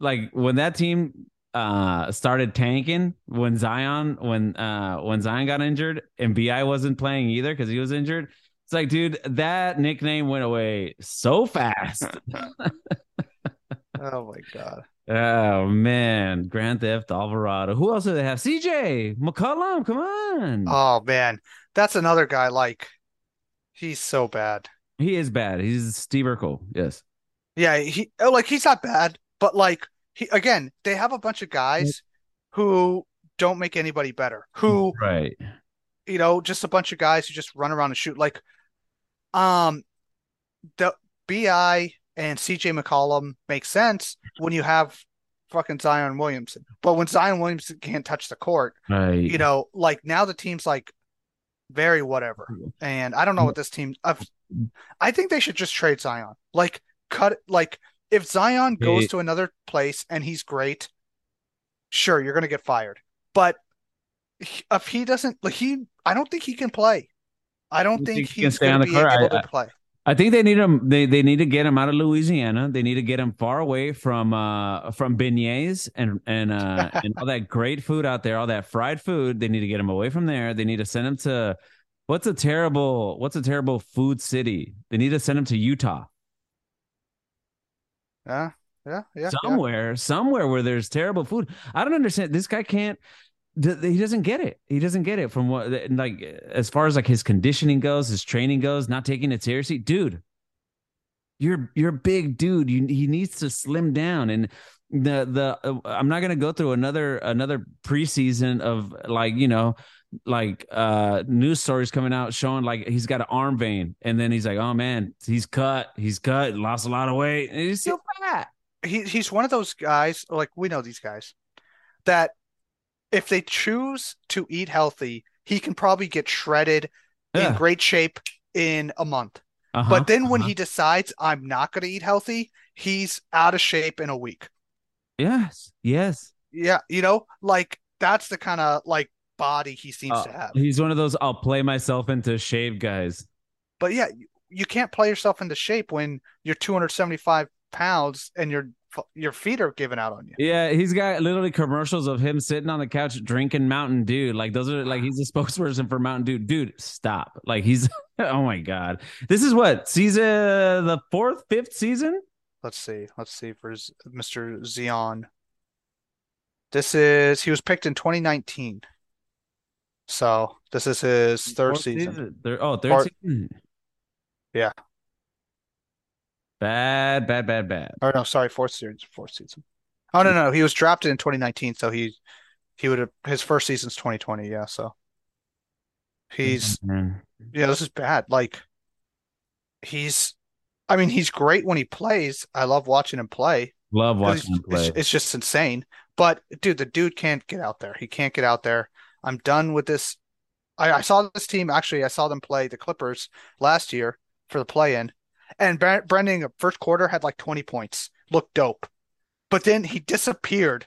like when that team uh started tanking, when Zion, when uh when Zion got injured and BI wasn't playing either because he was injured, it's like, dude, that nickname went away so fast. Oh my God. Oh man, Grand Theft Alvarado. Who else do they have? CJ McCollum. Come on, Oh man, that's another guy like he's so bad. he is bad. He's Steve Urkel. Yes. Yeah, he oh, like he's not bad, but like he again, they have a bunch of guys who don't make anybody better. Who, Right. you know, just a bunch of guys who just run around and shoot. Like um the BI and CJ McCollum makes sense when you have fucking Zion Williamson. But when Zion Williamson can't touch the court, Right. you know, like now the team's like very whatever. And I don't know what this team. I've, I think they should just trade Zion. Like cut. Like if Zion goes to another place and he's great, sure you're gonna get fired. But if he doesn't, like he, I don't think he can play. I don't think think he can he's on the be court? able I- to play. I think they need him. They they need to get him out of Louisiana. They need to get him far away from uh from beignets and and uh and all that great food out there, all that fried food. They need to get him away from there. They need to send him to what's a terrible what's a terrible food city. They need to send him to Utah. Yeah, yeah, yeah, yeah. somewhere, somewhere where there's terrible food. I don't understand. This guy can't. He doesn't get it. He doesn't get it from what like as far as like his conditioning goes, his training goes, not taking it seriously, dude. You're you're a big dude. You he needs to slim down and the the uh, I'm not gonna go through another another preseason of like you know like uh news stories coming out showing like he's got an arm vein and then he's like oh man he's cut he's cut lost a lot of weight and he's still fat He he's one of those guys, like we know these guys, that if they choose to eat healthy, he can probably get shredded in great shape in a month. Uh-huh, But then when uh-huh. he decides I'm not going to eat healthy, he's out of shape in a week. yes yes Yeah, you know, like that's the kind of like body he seems Uh, to have. he's one of those I'll play myself into shape guys But yeah, you, you can't play yourself into shape when you're 275 pounds and your your feet are giving out on you. yeah he's got literally commercials of him sitting on the couch drinking Mountain Dew like those are like he's a spokesperson for Mountain Dew dude stop like he's oh my god this is what season the fourth fifth season Let's see. Let's see for Z- Mr. Zion. This is he was picked in 2019. So this is his third season. Third, oh, third season. Yeah. Bad, bad, bad, bad. Or no, sorry, fourth series, fourth season. Oh no, no, he was drafted in 2019, so he he would have his first season's 2020, yeah, so he's Man. yeah, this is bad. Like he's I mean, he's great when he plays. I love watching him play. Love watching him play. it's, it's just insane. But dude, the dude can't get out there. He can't get out there. I'm done with this. I, I saw this team actually. I saw them play the Clippers last year for the play-in, and Bre- Brandon first quarter had like 20 points. Looked dope, but then he disappeared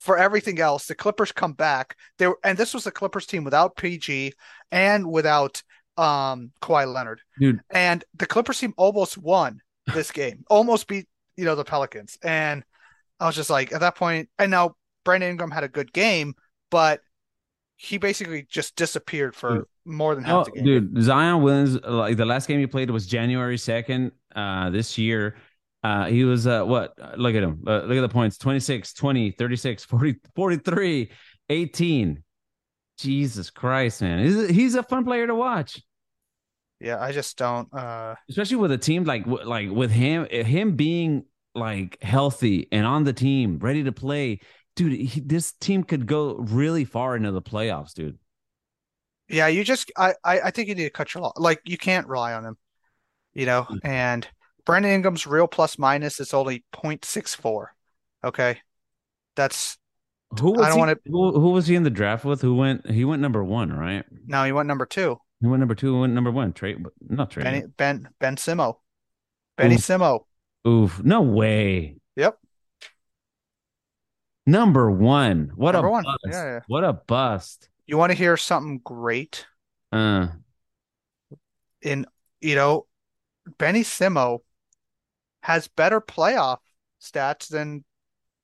for everything else. The Clippers come back. They were, and this was the Clippers team without PG and without um Kawhi Leonard. Dude, And the Clippers team almost won this game, almost beat, you know, the Pelicans. And I was just like, at that point, and now Brandon Ingram had a good game, but he basically just disappeared for Dude. More than half oh, the game. dude, Zion Williams, like the last game he played was January 2nd, uh, this year. Uh, he was, uh, what? Look at him. Uh, look at the points 26, 20, 36, 40, 43, 18. Jesus Christ, man. He's, he's a fun player to watch. Yeah, I just don't. Uh, especially with a team like like with him him being like healthy and on the team ready to play dude he, this team could go really far into the playoffs dude yeah, you just, I, I, I think you need to cut your, lo- like, you can't rely on him, you know, Mm. and Brandon Ingram's real plus minus is only 0.64. Okay. That's, who was I don't he, wanna- who, who was he in the draft with who went he went number one right No, he went number two. he went number two went number one trade not trade Benny, Ben, Ben Simo. Benny Oof. Simo. oof no way Yep. number one what Number a one. bust Yeah, yeah. what a bust You want to hear something great? uh In you know, Benny Simo has better playoff stats than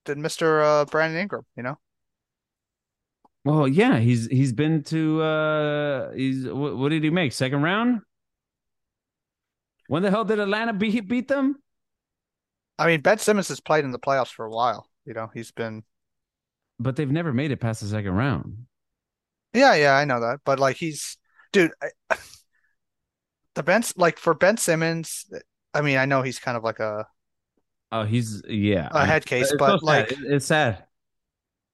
than Mr. Uh, Brandon Ingram. You know, well yeah he's he's been to uh he's what, what did he make second round when the hell did atlanta beat beat them I mean Ben Simmons has played in the playoffs for a while. You know, he's been but they've never made it past the second round yeah, yeah, I know that, but like he's dude. I, the Ben like for Ben Simmons, I mean, I know he's kind of like a oh he's yeah a head case, It's but so like It- it's sad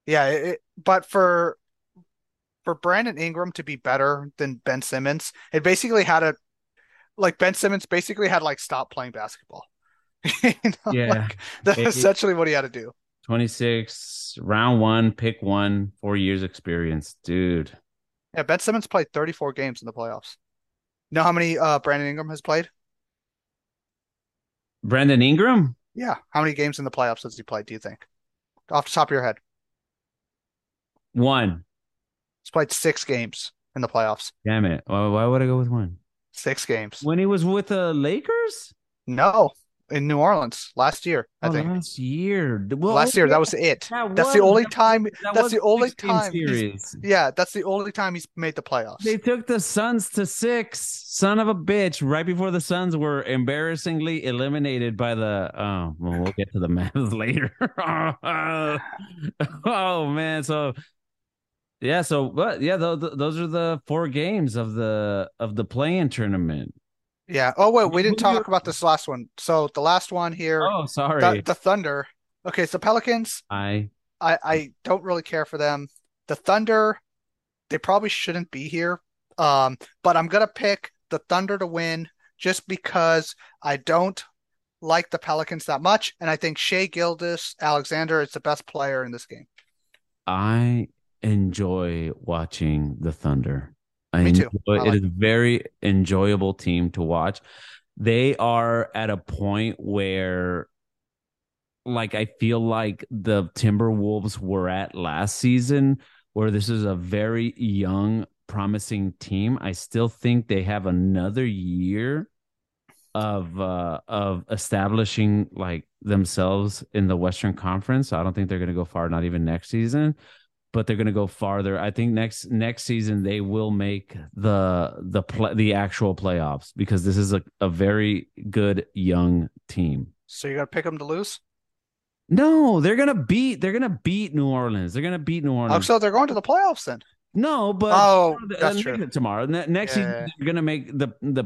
yeah, it, but for for Brandon Ingram to be better than Ben Simmons, it basically had a like Ben Simmons basically had like stop playing basketball. You know, Yeah. like, that's It- essentially what he had to do. 26 round one pick one four years experience dude Yeah, Ben Simmons played 34 games in the playoffs. You know how many uh Brandon Ingram has played? brandon ingram Yeah, how many games in the playoffs has he played, do you think? Off the top of your head. one He's played six games in the playoffs. damn it why, why would i go with one Six games. when he was with the lakers No, in New Orleans last year. I Oh, think last year. Well, last year that was it. that That's the only that time. that That's the only time. Yeah, that's the only time he's made the playoffs. They took the Suns to six. Son of a bitch! Right before the Suns were embarrassingly eliminated by the. Oh, well, we'll get to the math later. oh man, so yeah, so but yeah, th- th- those are the four games of the of the play-in tournament. Yeah. Oh wait, we didn't talk about this last one. So the last one here, Oh, sorry, the, the Thunder. Okay, so Pelicans. I I I don't really care for them. The Thunder, they probably shouldn't be here. Um, but I'm gonna pick the Thunder to win just because I don't like the Pelicans that much, and I think Shai Gilgeous-Alexander is the best player in this game. I enjoy watching the Thunder. I Me too. enjoy- I like is a very enjoyable team to watch. They are at a point where like I feel like the Timberwolves were at last season where this is a very young promising team. I still think they have another year of uh of establishing like themselves in the Western Conference. So I don't think they're going to go far not even next season but they're going to go farther. I think next next season they will make the the the actual playoffs because this is a, a very good young team. So you're gonna pick them to lose? No, they're gonna beat they're gonna beat New Orleans. They're gonna beat New Oh, Orleans. so they're going to the playoffs then? no, but Oh, that's true. Tomorrow, next Yeah. season they're gonna make the the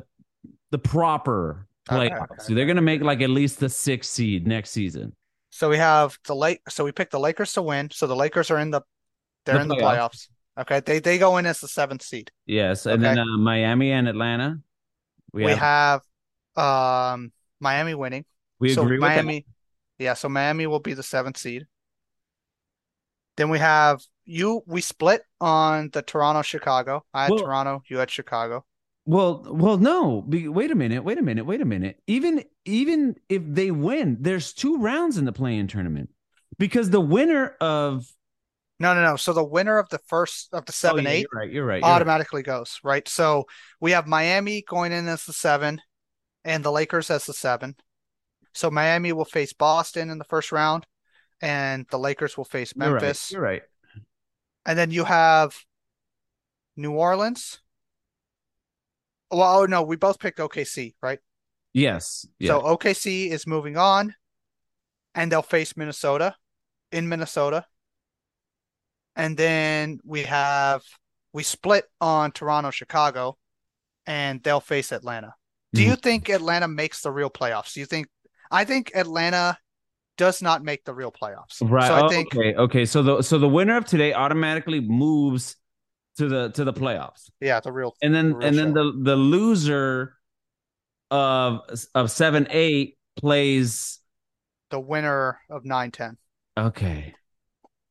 the proper Okay, playoffs. okay, so they're gonna make like at least the sixth seed next season. So we have the late. So we picked the Lakers to win. So the Lakers are in the they're The in the playoffs. playoffs. Okay, they they go in as the seventh seed. Yes, and then uh, Miami and Atlanta. We, We have, have um Miami winning. we so agree with that. Miami, yeah, so Miami will be the seventh seed. Then we have you. We split on the Toronto Chicago. I had Well- Toronto. You had Chicago. Well, well, no. Wait a minute. Wait a minute. Wait a minute. Even even if they win, there's two rounds in the play-in tournament because the winner of No, no, no. So the winner of the first of the seven oh, yeah, eight You're right. You're right. you're right. automatically goes right. So we have Miami going in as the seven, and the Lakers as the seven. So Miami will face Boston in the first round, and the Lakers will face You're right. Memphis. You're right. And then you have New Orleans. Well, oh no, we both picked OKC, right? Yes. Yeah. So OKC is moving on, and they'll face Minnesota in Minnesota. And then we have we split on Toronto, Chicago, and they'll face Atlanta. Do Mm-hmm. you think Atlanta makes the real playoffs? Do you think I think Atlanta does not make the real playoffs. right. So I oh, think okay. Okay. So the so the winner of today automatically moves to the to the playoffs, yeah, the real and then the real and then the the loser of of seven eight plays. the winner of 9-10. Okay.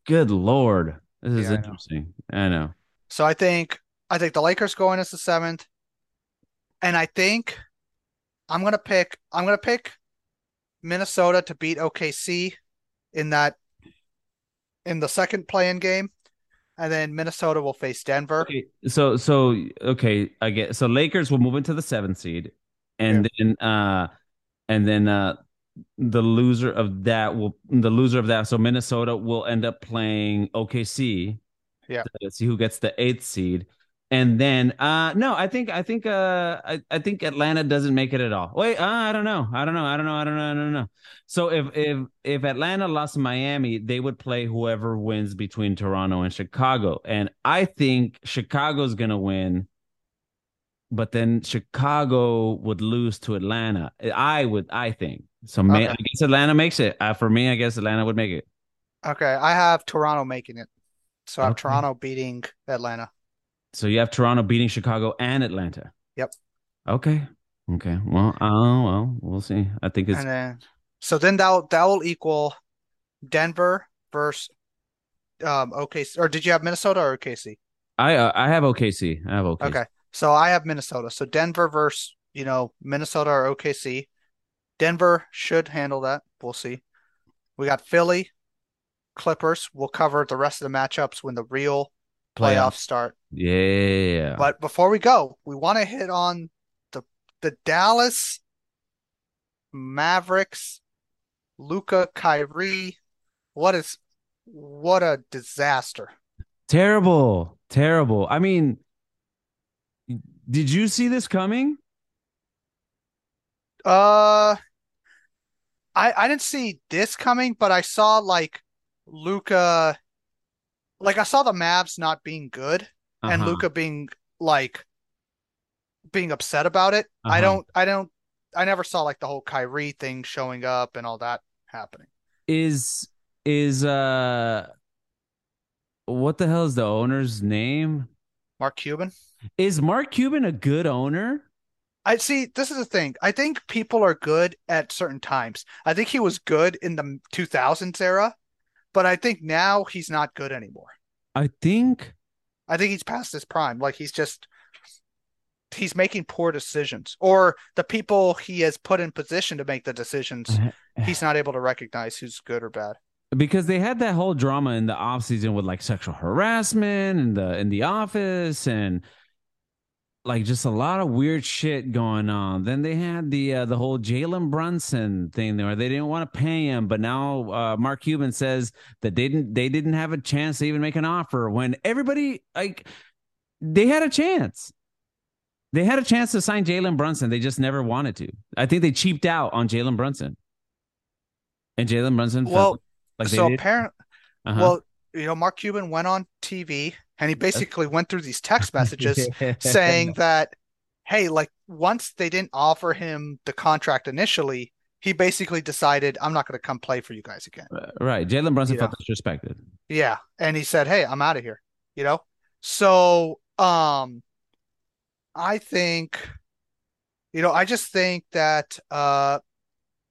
Good lord, this is Yeah, I know. interesting. I know. So I think I think the Lakers go in as the seventh, and I think I'm gonna pick I'm gonna pick Minnesota to beat OKC in that in the second play-in game, and then Minnesota will face Denver. Okay, so so okay, I get so Lakers will move into the seventh seed, and then uh, and then uh, the loser of that will the loser of that. So Minnesota will end up playing OKC. Yeah. to see who gets the eighth seed, and then uh, no, I think I think uh, I, I think Atlanta doesn't make it at all. Wait, uh, I don't know, I don't know, I don't know, I don't know, I don't know. So if if if Atlanta lost to Miami, they would play whoever wins between Toronto and Chicago, and I think Chicago's gonna win. But then Chicago would lose to Atlanta. I would, I think. So may, Okay. I guess Atlanta makes it. Uh, for me, I guess Atlanta would make it. Okay, I have Toronto making it. So I have Okay. Toronto beating Atlanta. So you have Toronto beating Chicago and Atlanta. Yep. Okay. Okay. Well, oh well, we'll see. I think it's And then so then that that will equal Denver versus um OKC or did you have Minnesota or OKC? I uh, I have OKC. I have OKC. Okay. So I have Minnesota. So Denver versus, you know, Minnesota or OKC. Denver should handle that. We'll see. We got Philly, Clippers. We'll cover the rest of the matchups when the real playoffs start. Yeah. But before we go, we want to hit on the the Dallas Mavericks, Luka Kyrie. What is what a disaster. Terrible, terrible. I mean, did you see this coming? Uh, I I didn't see this coming, but I saw like Luka, like I saw the Mavs not being good and Uh-huh. Luka being like being upset about it. I Uh-huh. don't I don't I never saw like the whole Kyrie thing showing up and all that happening. Is is uh what the hell is the owner's name? Mark Cuban. Is Mark Cuban a good owner? I see. This is the thing. I think people are good at certain times. I think he was good in the 2000s era, but I think now he's not good anymore. I think I think he's past his prime. Like he's just he's making poor decisions, or the people he has put in position to make the decisions, uh-huh. he's not able to recognize who's good or bad. because they had that whole drama in the off season with like sexual harassment in the in the office and like just a lot of weird shit going on. Then they had the uh, the whole Jalen Brunson thing where they didn't want to pay him, but now uh, Mark Cuban says that they didn't they didn't have a chance to even make an offer when everybody like they had a chance. They had a chance to sign Jalen Brunson. They just never wanted to. I think they cheaped out on Jalen Brunson. And Jalen Brunson Well, felt like they so apparently, Uh-huh. well, you know, Mark Cuban went on TV and he basically went through these text messages saying that, hey, like once they didn't offer him the contract initially, he basically decided, I'm not going to come play for you guys again. right. Jalen Brunson Yeah. felt disrespected. Yeah. And he said, hey, I'm out of here, you know? So, um, I think, you know, I just think that, uh,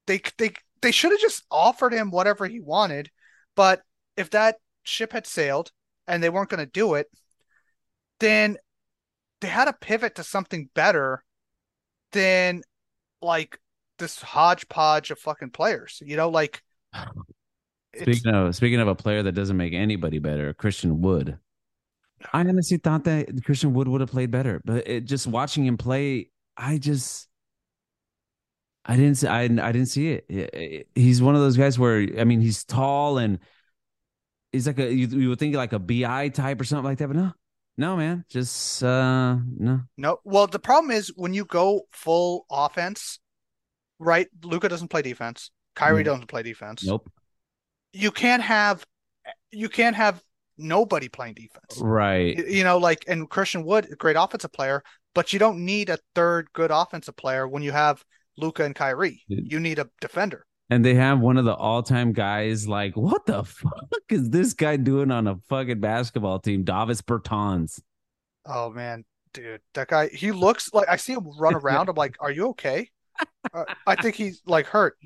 they, they, they should have just offered him whatever he wanted. But if that ship had sailed and they weren't going to do it, then they had to pivot to something better than like this hodgepodge of fucking players. You know, like Speaking of speaking of a player that doesn't make anybody better, Christian Wood. I honestly thought that Christian Wood would have played better, but it, just watching him play, I just I didn't see I, I didn't see it. It- eh, He's one of those guys where I mean he's tall and he's like a you, you would think like a BI type or something like that, but no, no man, just uh no. no. Well, the problem is when you go full offense, right? Luka doesn't play defense. Kyrie Nope. doesn't play defense. Nope. You can't have you can't have nobody playing defense. Right. You, you know, like and Christian Wood, great offensive player, but you don't need a third good offensive player when you have Luka and Kyrie. You need a defender. And they have one of the all-time guys. Like, what the fuck is this guy doing on a fucking basketball team? Davis Bertans. Oh man, dude, that guy, he looks like I see him run around. I'm like, are you okay? Uh, I think he's like hurt.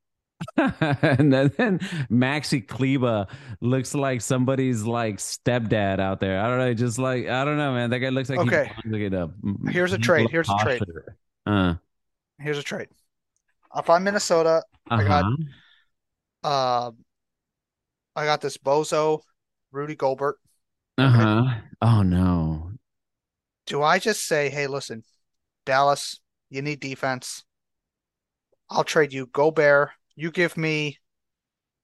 and then, then Maxi Kleber looks like somebody's like stepdad out there. I don't know, just like I don't know, man. That guy looks like Okay. he belongs in a Here's a trade. Here's a trade. Uh, Here's a trade. If I'm from Minnesota, I got- uh-huh. uh, I got this bozo, Rudy Gobert. Uh-huh. Oh no. Do I just say, hey, listen, Dallas, you need defense. I'll trade you Gobert. You give me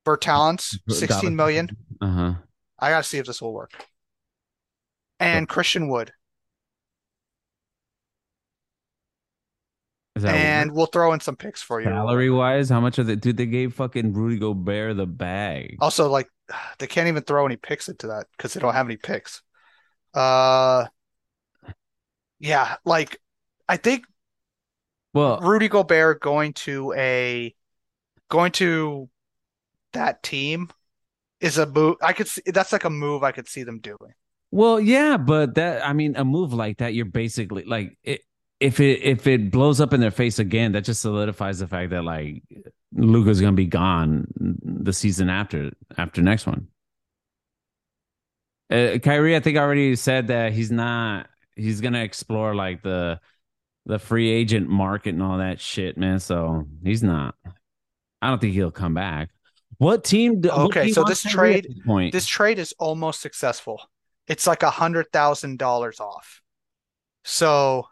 Bertans, 16 million. Uh-huh. I gotta see if this will work. And Christian Wood. Is that And we'll throw in some picks for you. salary wise? How much of it dude they gave fucking Rudy Gobert the bag? Also, like they can't even throw any picks into that because they don't have any picks. Uh, yeah, like I think Well, Rudy Gobert going to a going to that team is a move. I could see that's like a move I could see them doing. Well, yeah, but that I mean, a move like that, you're basically like it, if it if it blows up in their face again, that just solidifies the fact that like Luka's gonna be gone the season after after next one. Uh, Kyrie, I think already said that he's not. He's gonna explore like the the free agent market and all that shit, man. So he's not. I don't think he'll come back. What team? do- what Okay, team so this trade- this point? This trade is almost successful. It's like a hundred thousand dollars off. So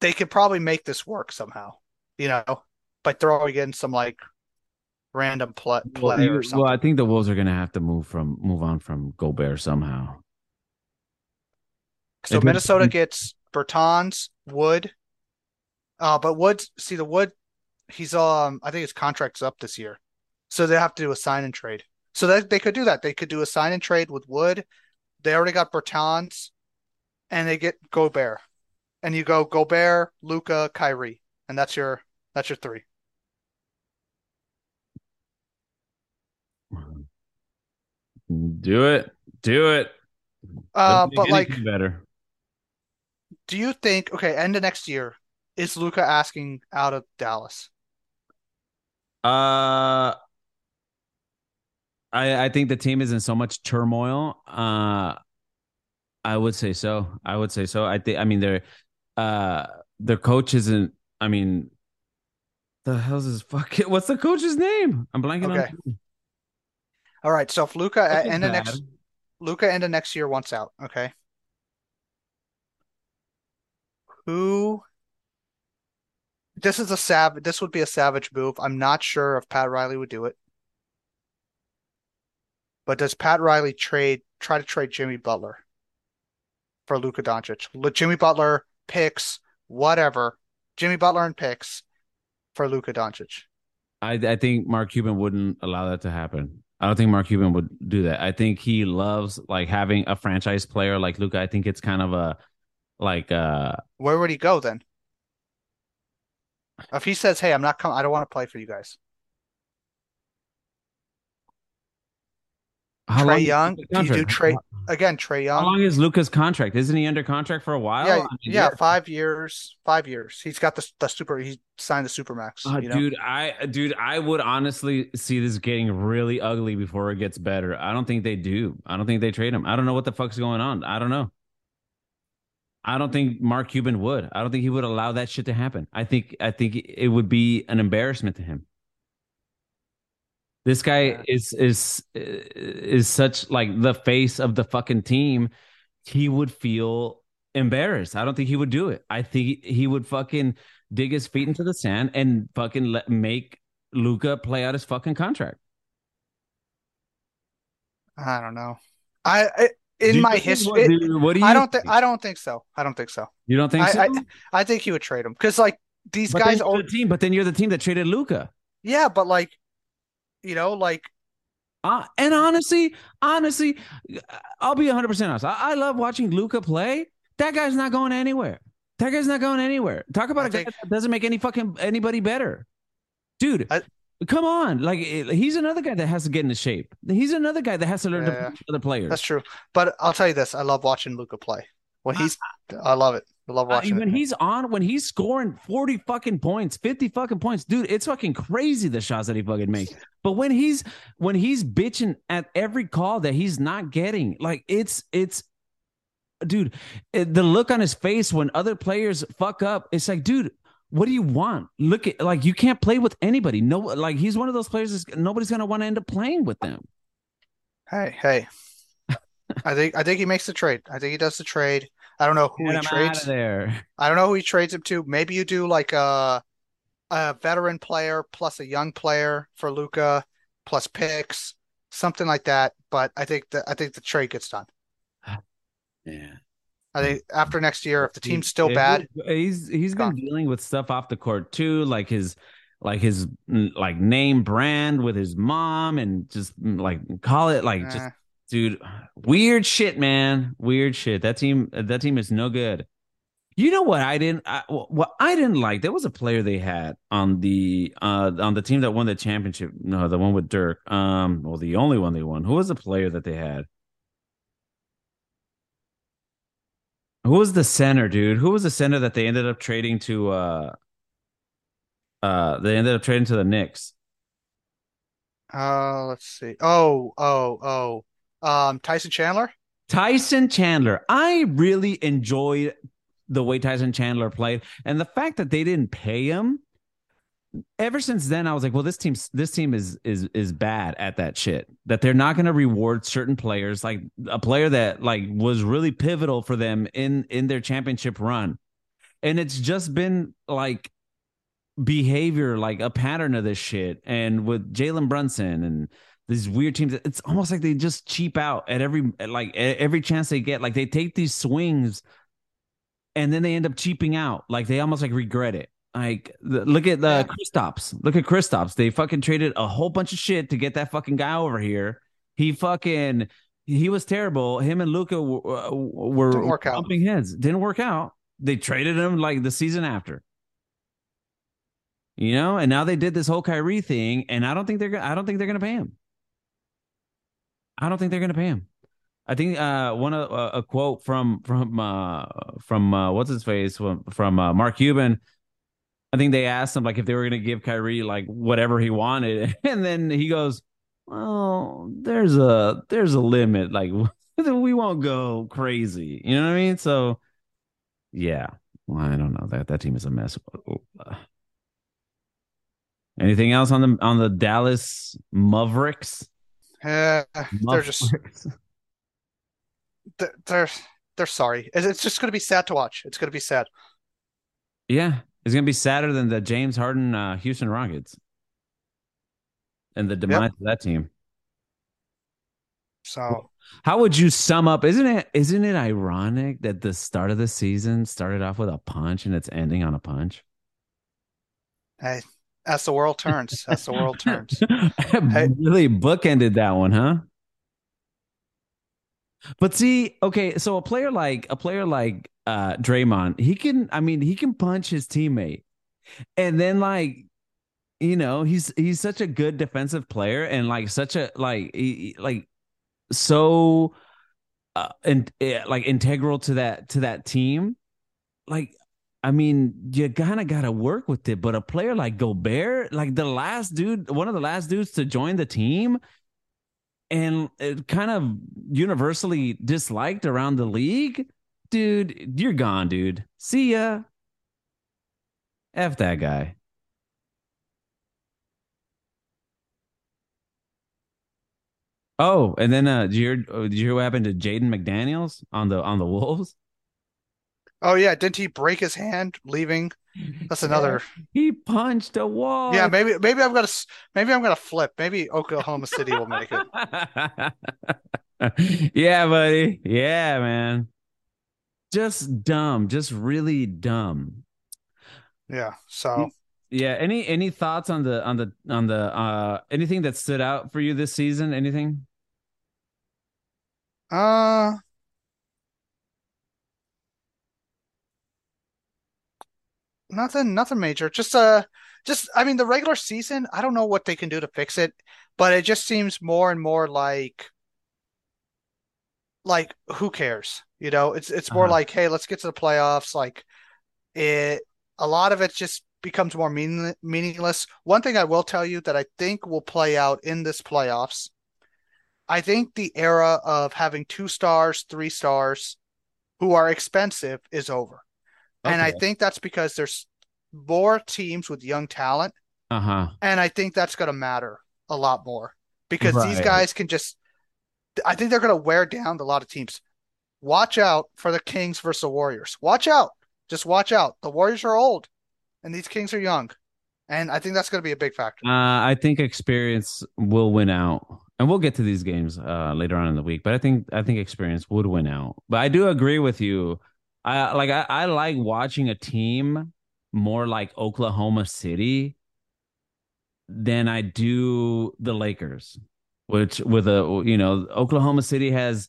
they could probably make this work somehow, you know? by throwing in some like random pl- Well, play you- or something. well, I think the Wolves are gonna have to move from move on from Gobert somehow. So If it- Minnesota gets Bertans, Wood. Uh, but Wood, see the Wood, he's um, I think his contract's up this year, so they have to do a sign and trade. So that they could do that. They could do a sign and trade with Wood. They already got Bertans, and they get Gobert, and you go Gobert, Luka, Kyrie, and that's your that's your three. Do it, do it. Uh, but like, better. do you think okay, end of next year is Luka asking out of Dallas? Uh, I I think the team is in so much turmoil. Uh, I would say so. I would say so. I think. I mean, their uh their coach isn't. I mean, the hell's his fucking? What's the coach's name? I'm blanking Okay. on. All right, so if Luka at Coach is end of next Luka end of next year wants out, okay? Who this is a sav this would be a savage move. I'm not sure if Pat Riley would do it. But does Pat Riley trade try to trade Jimmy Butler for Luka Doncic? Let Jimmy Butler picks, whatever. Jimmy Butler and picks for Luka Doncic. I I think Mark Cuban wouldn't allow that to happen. I don't think Mark Cuban would do that. I think he loves like having a franchise player like Luka. I think it's kind of a like uh Where would he go then? If he says, "Hey, I'm not coming. I don't want to play for you guys." How Trae long- Young, do you do? Trae again? Trae Young. How long is Luka's contract? Isn't he under contract for a while? Yeah, I mean, yeah, five years. Five years. He's got the the super. He signed the supermax. Uh, you know? dude, I dude, I would honestly see this getting really ugly before it gets better. I don't think they do. I don't think they trade him. I don't know what the fuck's going on. I don't know. I don't think Mark Cuban would. I don't think he would allow that shit to happen. I think I think it would be an embarrassment to him. This guy Yeah. is is is such like the face of the fucking team. He would feel embarrassed. I don't think he would do it. I think he would fucking dig his feet into the sand and fucking let make Luka play out his fucking contract. I don't know. I, I in Do my history, what, do- what do you I don't think. I don't think so. I don't think so. you don't think I- so? I- I think he would trade him because like these but guys. you're the team, but then you're the team that traded Luka. yeah, but like, you know, like Uh, and honestly, honestly, I'll be 100% honest. I, I love watching Luka play. That guy's not going anywhere. That guy's not going anywhere. Talk about I a guy that doesn't make any fucking anybody better. Dude, I- come on. Like he's another guy that has to get into shape. He's another guy that has to learn to Yeah. play other players. that's true. But I'll tell you this: I love watching Luka play. When he's, I love it. I love watching when it. he's on, when he's scoring 40 fucking points, 50 fucking points, dude, it's fucking crazy the shots that he fucking makes. But when he's when he's bitching at every call that he's not getting, like it's it's dude, it- the look on his face when other players fuck up, it's like, dude, what do you want? Look at like you can't play with anybody. No, like he's one of those players that's nobody's gonna want to end up playing with them. Hey, hey. I think I think he makes the trade. I think he does the trade. I don't know who Get he trades. there. I don't know who he trades him to. Maybe you do like a a veteran player plus a young player for Luka plus picks, something like that. But I think that I think the trade gets done. Yeah. I think after next year, if the team's still If bad, he- he's he's been dealing with stuff off the court too, like his like his like name brand with his mom and just like call it like just eh, dude weird shit man. Weird shit. That team that team is no good. You know what i didn't I, what i didn't like? There was a player they had on the uh on the team that won the championship. No the one with dirk. Um well the only one they won. Who was the player that they had? Who was the center dude? Who was the center that they ended up trading to uh uh they ended up trading to the Knicks? Uh, let's see. Oh, oh, oh. Um, Tyson Chandler. Tyson Chandler. I really enjoyed the way Tyson Chandler played, and the fact that they didn't pay him. Ever since then, I was like, "Well, this team's this team is is is bad at that shit. That they're not going to reward certain players, like a player that like was really pivotal for them in in their championship run, and it's just been like behavior, like a pattern of this shit. And with Jalen Brunson and these weird teams, it's almost like they just cheap out at every like every chance they get. Like they take these swings and then they end up cheaping out. Like they almost like regret it. Like look at the. Kristaps. Look at Kristaps. They fucking traded a whole bunch of shit to get that fucking guy over here. He fucking he was terrible. Him and Luka were, were pumping heads. Didn't work out. They traded him like the season after. You know, and now they did this whole Kyrie thing, and I don't think they're. I don't think they're going to pay him. I don't think they're going to pay him. I think uh, one uh, a quote from from uh, from uh, what's his face from, from uh, Mark Cuban. I think they asked him like if they were going to give Kyrie like whatever he wanted, and then he goes, "Well, there's a there's a limit. Like we won't go crazy. You know what I mean?" So, yeah, well, I don't know that that team is a mess. Anything else on the on the Dallas Mavericks? Uh, they're just they're they're sorry. It's just going to be sad to watch. It's going to be sad. Yeah, it's going to be sadder than the James Harden uh, Houston Rockets and the demise yep. of that team. So, how would you sum up? Isn't it isn't it ironic that the start of the season started off with a punch and it's ending on a punch? Hey, as the world turns, as the world turns. hey. Really bookended that one, huh? But see, okay, so a player like a player like uh Draymond, he can I mean, he can punch his teammate. And then like you know, he's he's such a good defensive player and like such a like he, like so uh, and uh, like integral to that to that team. Like I mean, you kind of got to work with it. But a player like Gobert, like the last dude, one of the last dudes to join the team, and it kind of universally disliked around the league, dude, you're gone, dude. See ya. F that guy. Oh, and then uh, did you hear, uh, did you hear what happened to Jaden McDaniels on the on the Wolves? Oh yeah, didn't he break his hand leaving? That's another. He punched a wall. Yeah, maybe maybe I'm gonna maybe I'm gonna flip. Maybe Oklahoma City will make it. yeah, buddy. Yeah, man. Just dumb. Just really dumb. Yeah. So. Yeah. Any any thoughts on the on the on the uh anything that stood out for you this season? Anything? Uh Nothing, nothing major. Just uh, just I mean, the regular season. I don't know what they can do to fix it, but it just seems more and more like, like who cares? You know, it's it's more uh-huh. like, hey, let's get to the playoffs. Like, it. A lot of it just becomes more meaning, meaningless. One thing I will tell you that I think will play out in this playoffs. I think the era of having two stars, three stars, who are expensive, is over. Okay. And I think that's because there's more teams with young talent. Uh-huh. And I think that's going to matter a lot more because right. these guys can just I think they're going to wear down a lot of teams. Watch out for the Kings versus the Warriors. Watch out. Just watch out. The Warriors are old and these Kings are young. And I think that's going to be a big factor. Uh, I think experience will win out. And we'll get to these games uh, later on in the week, but I think I think experience would win out. But I do agree with you I like I, I like watching a team more like Oklahoma City than I do the Lakers, which with a you know Oklahoma City has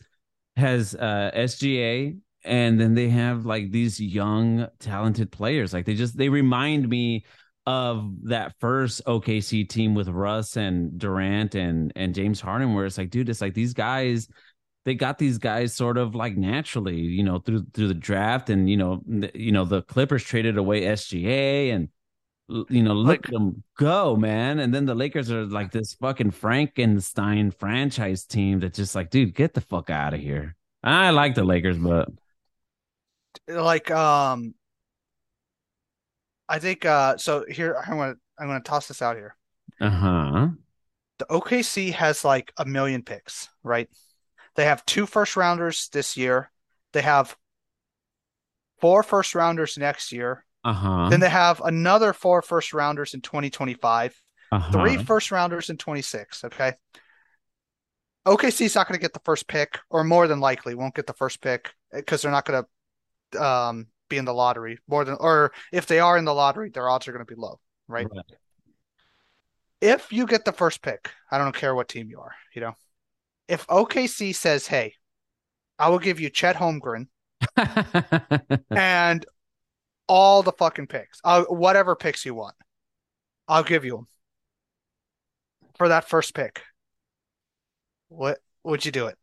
has uh, SGA and then they have like these young talented players. Like they just they remind me of that first OKC team with Russ and Durant and and James Harden where it's like dude it's like these guys they got these guys sort of like naturally, you know, through through the draft, and you know, you know, the Clippers traded away SGA, and you know, let like, them go, man. And then the Lakers are like this fucking Frankenstein franchise team that just like, dude, get the fuck out of here. I like the Lakers, but like, um, I think uh, so. Here, I'm gonna I'm gonna toss this out here. Uh huh. The OKC has like a million picks, right? They have two first rounders this year. They have four first rounders next year. Uh-huh. Then they have another four first rounders in 2025, uh-huh. three first rounders in 26. Okay. OKC's not going to get the first pick, or more than likely won't get the first pick because they're not going to um, be in the lottery. More than, or if they are in the lottery, their odds are going to be low, right? right? If you get the first pick, I don't care what team you are, you know, if OKC says, "Hey, I will give you Chet Holmgren and all the fucking picks, I'll, whatever picks you want, I'll give you them for that first pick." What would you do it?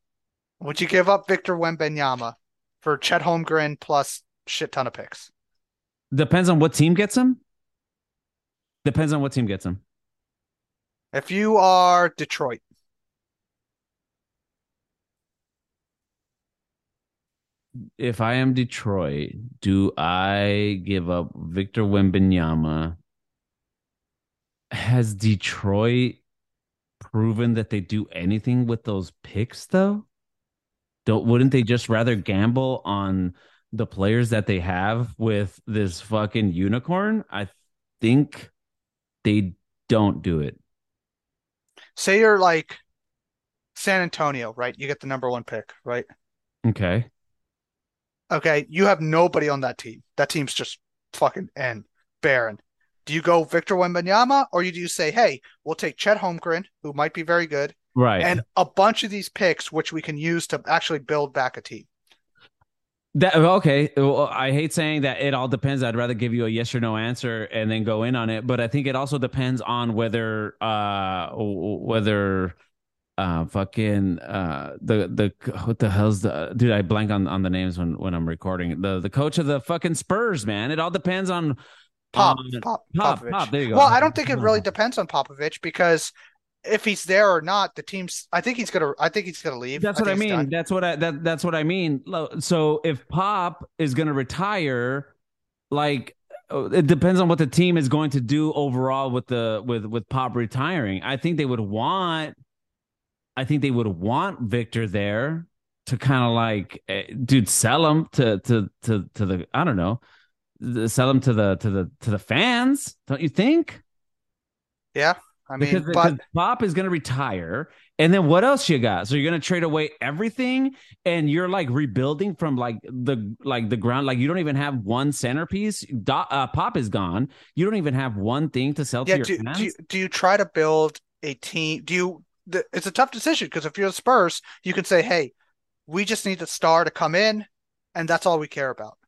Would you give up Victor Wembanyama for Chet Holmgren plus shit ton of picks? Depends on what team gets him. Depends on what team gets him. If you are Detroit, if I am Detroit, do I give up Victor Wembanyama? Has Detroit proven that they do anything with those picks though? Don't wouldn't they just rather gamble on the players that they have with this fucking unicorn? I think they don't do it. Say you're like San Antonio, right? You get the number one pick, right? Okay. Okay. You have nobody on that team. That team's just fucking and barren. Do you go Victor Wembanyama or do you say, hey, we'll take Chet Holmgren, who might be very good, right, and a bunch of these picks which we can use to actually build back a team? That okay. Well, I hate saying that it all depends. I'd rather give you a yes or no answer and then go in on it. But I think it also depends on whether uh whether uh fucking uh the the what the hell's the dude I blank on on the names when when I'm recording the the coach of the fucking Spurs man it all depends on Pop, um, Pop, Pop, Popovich. Pop, there you go. Well, I don't think it really depends on Popovich because if he's there or not, the team's. I think he's gonna. I think he's gonna leave. That's I what I mean. That's what I. That, that's what I mean. So if Pop is gonna retire, like it depends on what the team is going to do overall with the with with Pop retiring. I think they would want. I think they would want Victor there to kind of like, eh, dude, sell him to to to to the. I don't know sell them to the to the to the fans, don't you think? Yeah, I mean, because, but because Pop is going to retire, and then what else you got? So you're going to trade away everything, and you're like rebuilding from like the like the ground. Like you don't even have one centerpiece. Do, uh, Pop is gone. You don't even have one thing to sell yeah, to your do, fans. Do you, do you try to build a team? Do you? It's a tough decision because if you're the Spurs, you can say, "Hey, we just need the star to come in, and that's all we care about."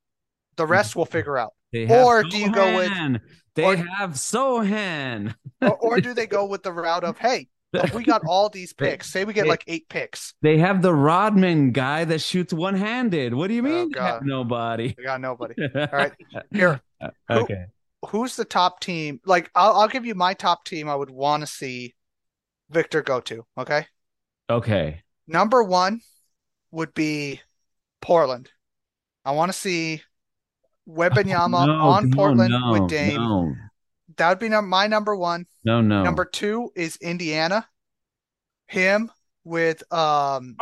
The mm-hmm. rest we'll figure out. Or do you go with they or, have Sochan? or, or do they go with the route of hey, if we got all these picks, say we get they, like eight picks. They have the Rodman guy that shoots one handed. What do you oh, mean? Oh, nobody. They got nobody. All right. Here. okay. who's the top team? Like, I'll, I'll give you my top team I would want to see Victor go to. Okay. Okay. Number one would be Portland. I want to see Wembanyama no, on Portland no, with Dame. No. That would be my number one. No, no. Number two is Indiana. Him with um.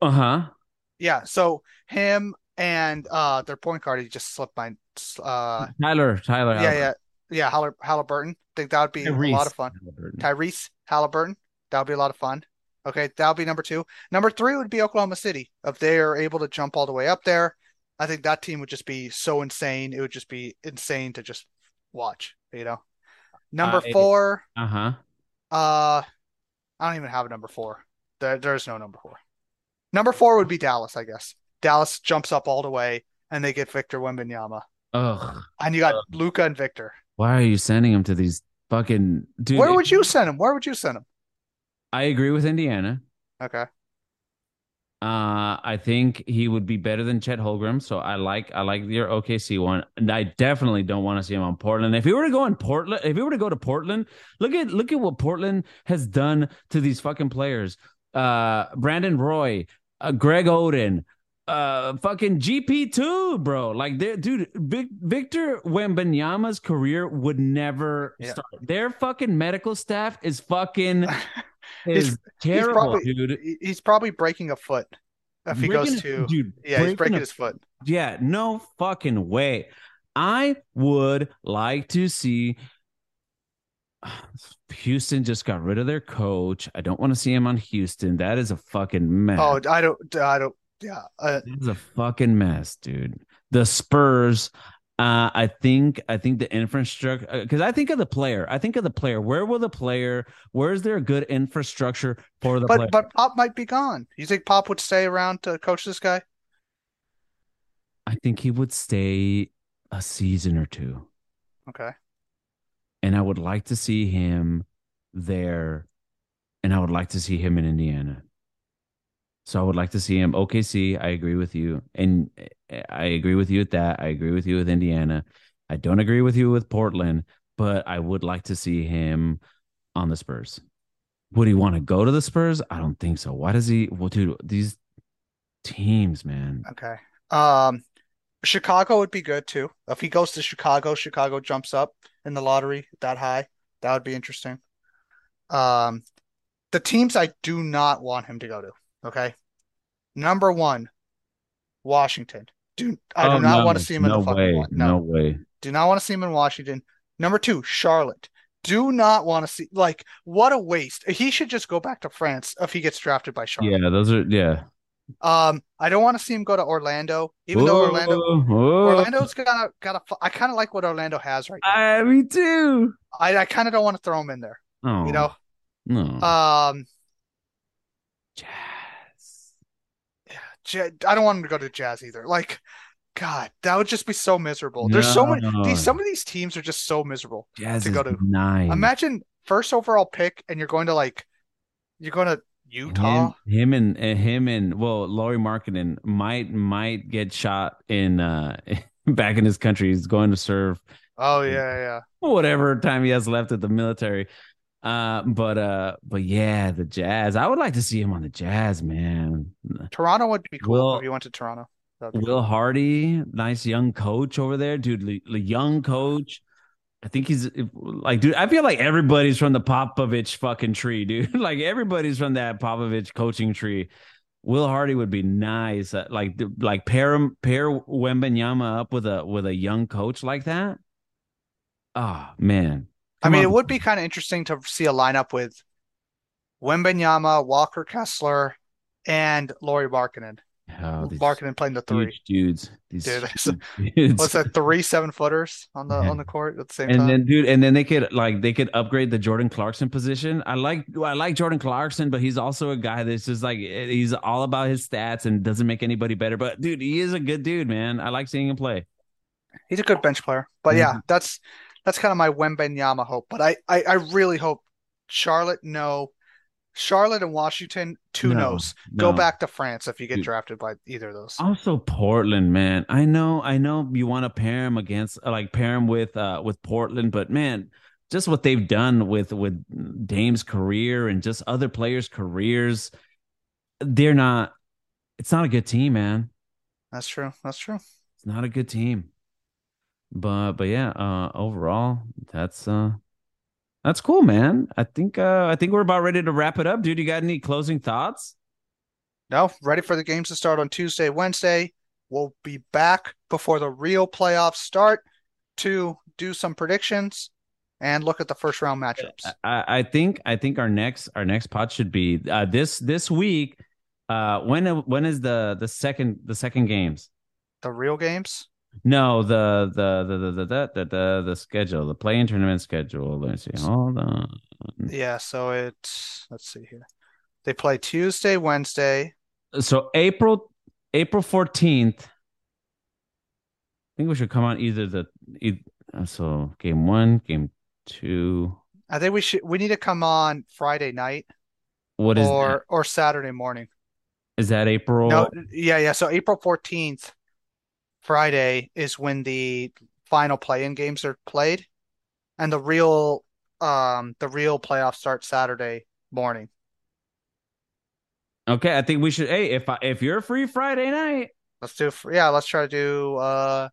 Uh huh. Yeah. So him and uh their point guard. He just slipped my uh Tyler Tyler. Yeah, yeah, yeah. Haller, Halliburton. I think that would be Tyrese a lot of fun. Halliburton. Tyrese Halliburton. That would be a lot of fun. Okay, that would be number two. Number three would be Oklahoma City. If they are able to jump all the way up there, I think that team would just be so insane. It would just be insane to just watch, you know. Number uh, four. Uh-huh. Uh I don't even have a number four. There, there's no number four. Number four would be Dallas, I guess. Dallas jumps up all the way and they get Victor Wembanyama. Ugh. And you got Luka and Victor. Why are you sending him to these fucking dude? Where would you send him? Where would you send him? I agree with Indiana. Okay. Uh, I think he would be better than Chet Holmgren. So I like I like your OKC one. And I definitely don't want to see him on Portland. If he were to go in Portland, if he were to go to Portland, look at look at what Portland has done to these fucking players. Uh, Brandon Roy, uh, Greg Oden, uh, fucking GP two, bro. Like, dude, Vic, Victor Wembanyama's career would never yeah. start. Their fucking medical staff is fucking is he's, terrible, he's probably, dude. He's probably breaking a foot if he breaking goes to. Dude, yeah, he's breaking a, his foot. Yeah, no fucking way. I would like to see Houston just got rid of their coach. I don't want to see him on Houston. That is a fucking mess. Oh, I don't, I don't, yeah. Uh, It's a fucking mess, dude. The Spurs. Uh, I think I think the infrastructure because I think of the player. I think of the player. Where will the player? Where is there a good infrastructure for the but player? but Pop might be gone. You think Pop would stay around to coach this guy? I think he would stay a season or two, Okay. and I would like to see him there, and I would like to see him in Indiana. So I would like to see him OKC. I agree with you, and I agree with you at that. I agree with you with Indiana. I don't agree with you with Portland, but I would like to see him on the Spurs. Would he want to go to the Spurs? I don't think so. Why does he? Well, dude, these teams, man. Okay. Um, Chicago would be good too. If he goes to Chicago, Chicago jumps up in the lottery that high. That would be interesting. Um, the teams I do not want him to go to. Okay. Number one, Washington. Do I do Oh, not no, want to see him in no the fucking way, one. no No, way. do not want to see him in Washington. Number two, Charlotte. Do not want to see like what a waste. He should just go back to France if he gets drafted by Charlotte. Yeah, those are yeah. Um, I don't want to see him go to Orlando, even though Orlando Whoa, whoa. Orlando's got a got a. I kind of like what Orlando has right now. I, me too. I I kind of don't want to throw him in there. Oh You know. no. Um, Jazz. J- I don't want him to go to Jazz either. Like, God, that would just be so miserable. There's so many. No. These some of these teams are just so miserable. Jazz to go to- nine. Imagine first overall pick, and you're going to like, you're going to Utah. Him, him and uh, him and well, Lauri Markkanen might might get shot in uh back in his country. He's going to serve Oh yeah, yeah. whatever time he has left at the military. Uh, but uh, but yeah, the Jazz. I would like to see him on the Jazz, man. Toronto would be cool Will- if you went to Toronto. Will Hardy, nice young coach over there, dude. The young coach. I think he's like, dude. I feel like everybody's from the Popovich fucking tree, dude. like everybody's from that Popovich coaching tree. Will Hardy would be nice. Uh, like, like pair pair Wembanyama up with a with a young coach like that. Oh man, I mean, it would be kind of interesting to see a lineup with Wembanyama, Walker Kessler, and Lauri Markkanen. Oh, these Markkanen playing the three. dudes. These Dude, dudes. What's that? Three seven footers on the Yeah. on the court at the same And time. then, dude, and then they could like they could upgrade the Jordan Clarkson position. I like I like Jordan Clarkson, but he's also a guy that's just like eh, he's all about his stats and doesn't make anybody better. But dude, he is a good dude, man. I like seeing him play. He's a good bench player. But yeah, mm-hmm. that's that's kind of my Wembanyama hope. But I, I I really hope Charlotte no. Charlotte and Washington, two No, no's. Go back to France if you get drafted by either of those. Also, Portland, man. I know, I know you want to pair him against, like pair him with, uh, with Portland, but man, just what they've done with with Dame's career and just other players' careers, they're not. It's not a good team, man. That's true. That's true. It's not a good team. But but yeah, uh overall, that's uh that's cool, man. I think uh I think we're about ready to wrap it up, dude. You got any closing thoughts? No, ready for the games to start on Tuesday, Wednesday. We'll be back before the real playoffs start to do some predictions and look at the first round matchups. I, I think I think our next our next pod should be uh this this week. Uh when when is the the second the second games? The real games. No, the the the the the the the, the, the schedule, the play-in tournament schedule. Let me see. Hold on. Yeah, so it's let's see here. They play Tuesday, Wednesday. so April April 14th. I think we should come on either the e- uh, so game 1, game 2. I think we should we need to come on Friday night What is or that? or Saturday morning. Is that April? No, yeah, yeah. So April 14th, Friday is when the final play-in games are played, and the real um the real playoffs start Saturday morning. Okay, I think we should hey, if I, if you're free Friday night Let's do yeah, let's try to do uh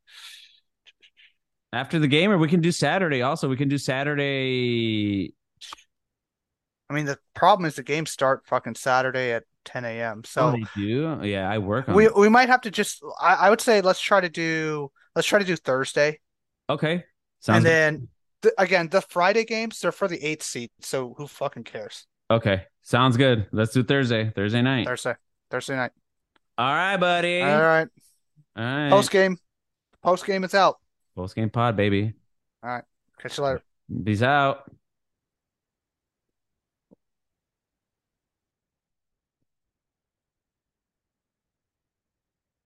after the game or we can do Saturday also. We can do Saturday I mean the problem is the games start fucking Saturday at 10 a.m. Oh, So they do? Yeah, I work on we we might have to just I, I would say let's try to do let's try to do Thursday Okay. Sounds and then th- again, the Friday games they're for the eighth seat, so who fucking cares? Okay. Sounds good. Let's do Thursday. Thursday night. Thursday, Thursday night. All right, buddy. All right, All right. post game, post game, it's out. Post game pod, baby. All right, catch you later. Peace out.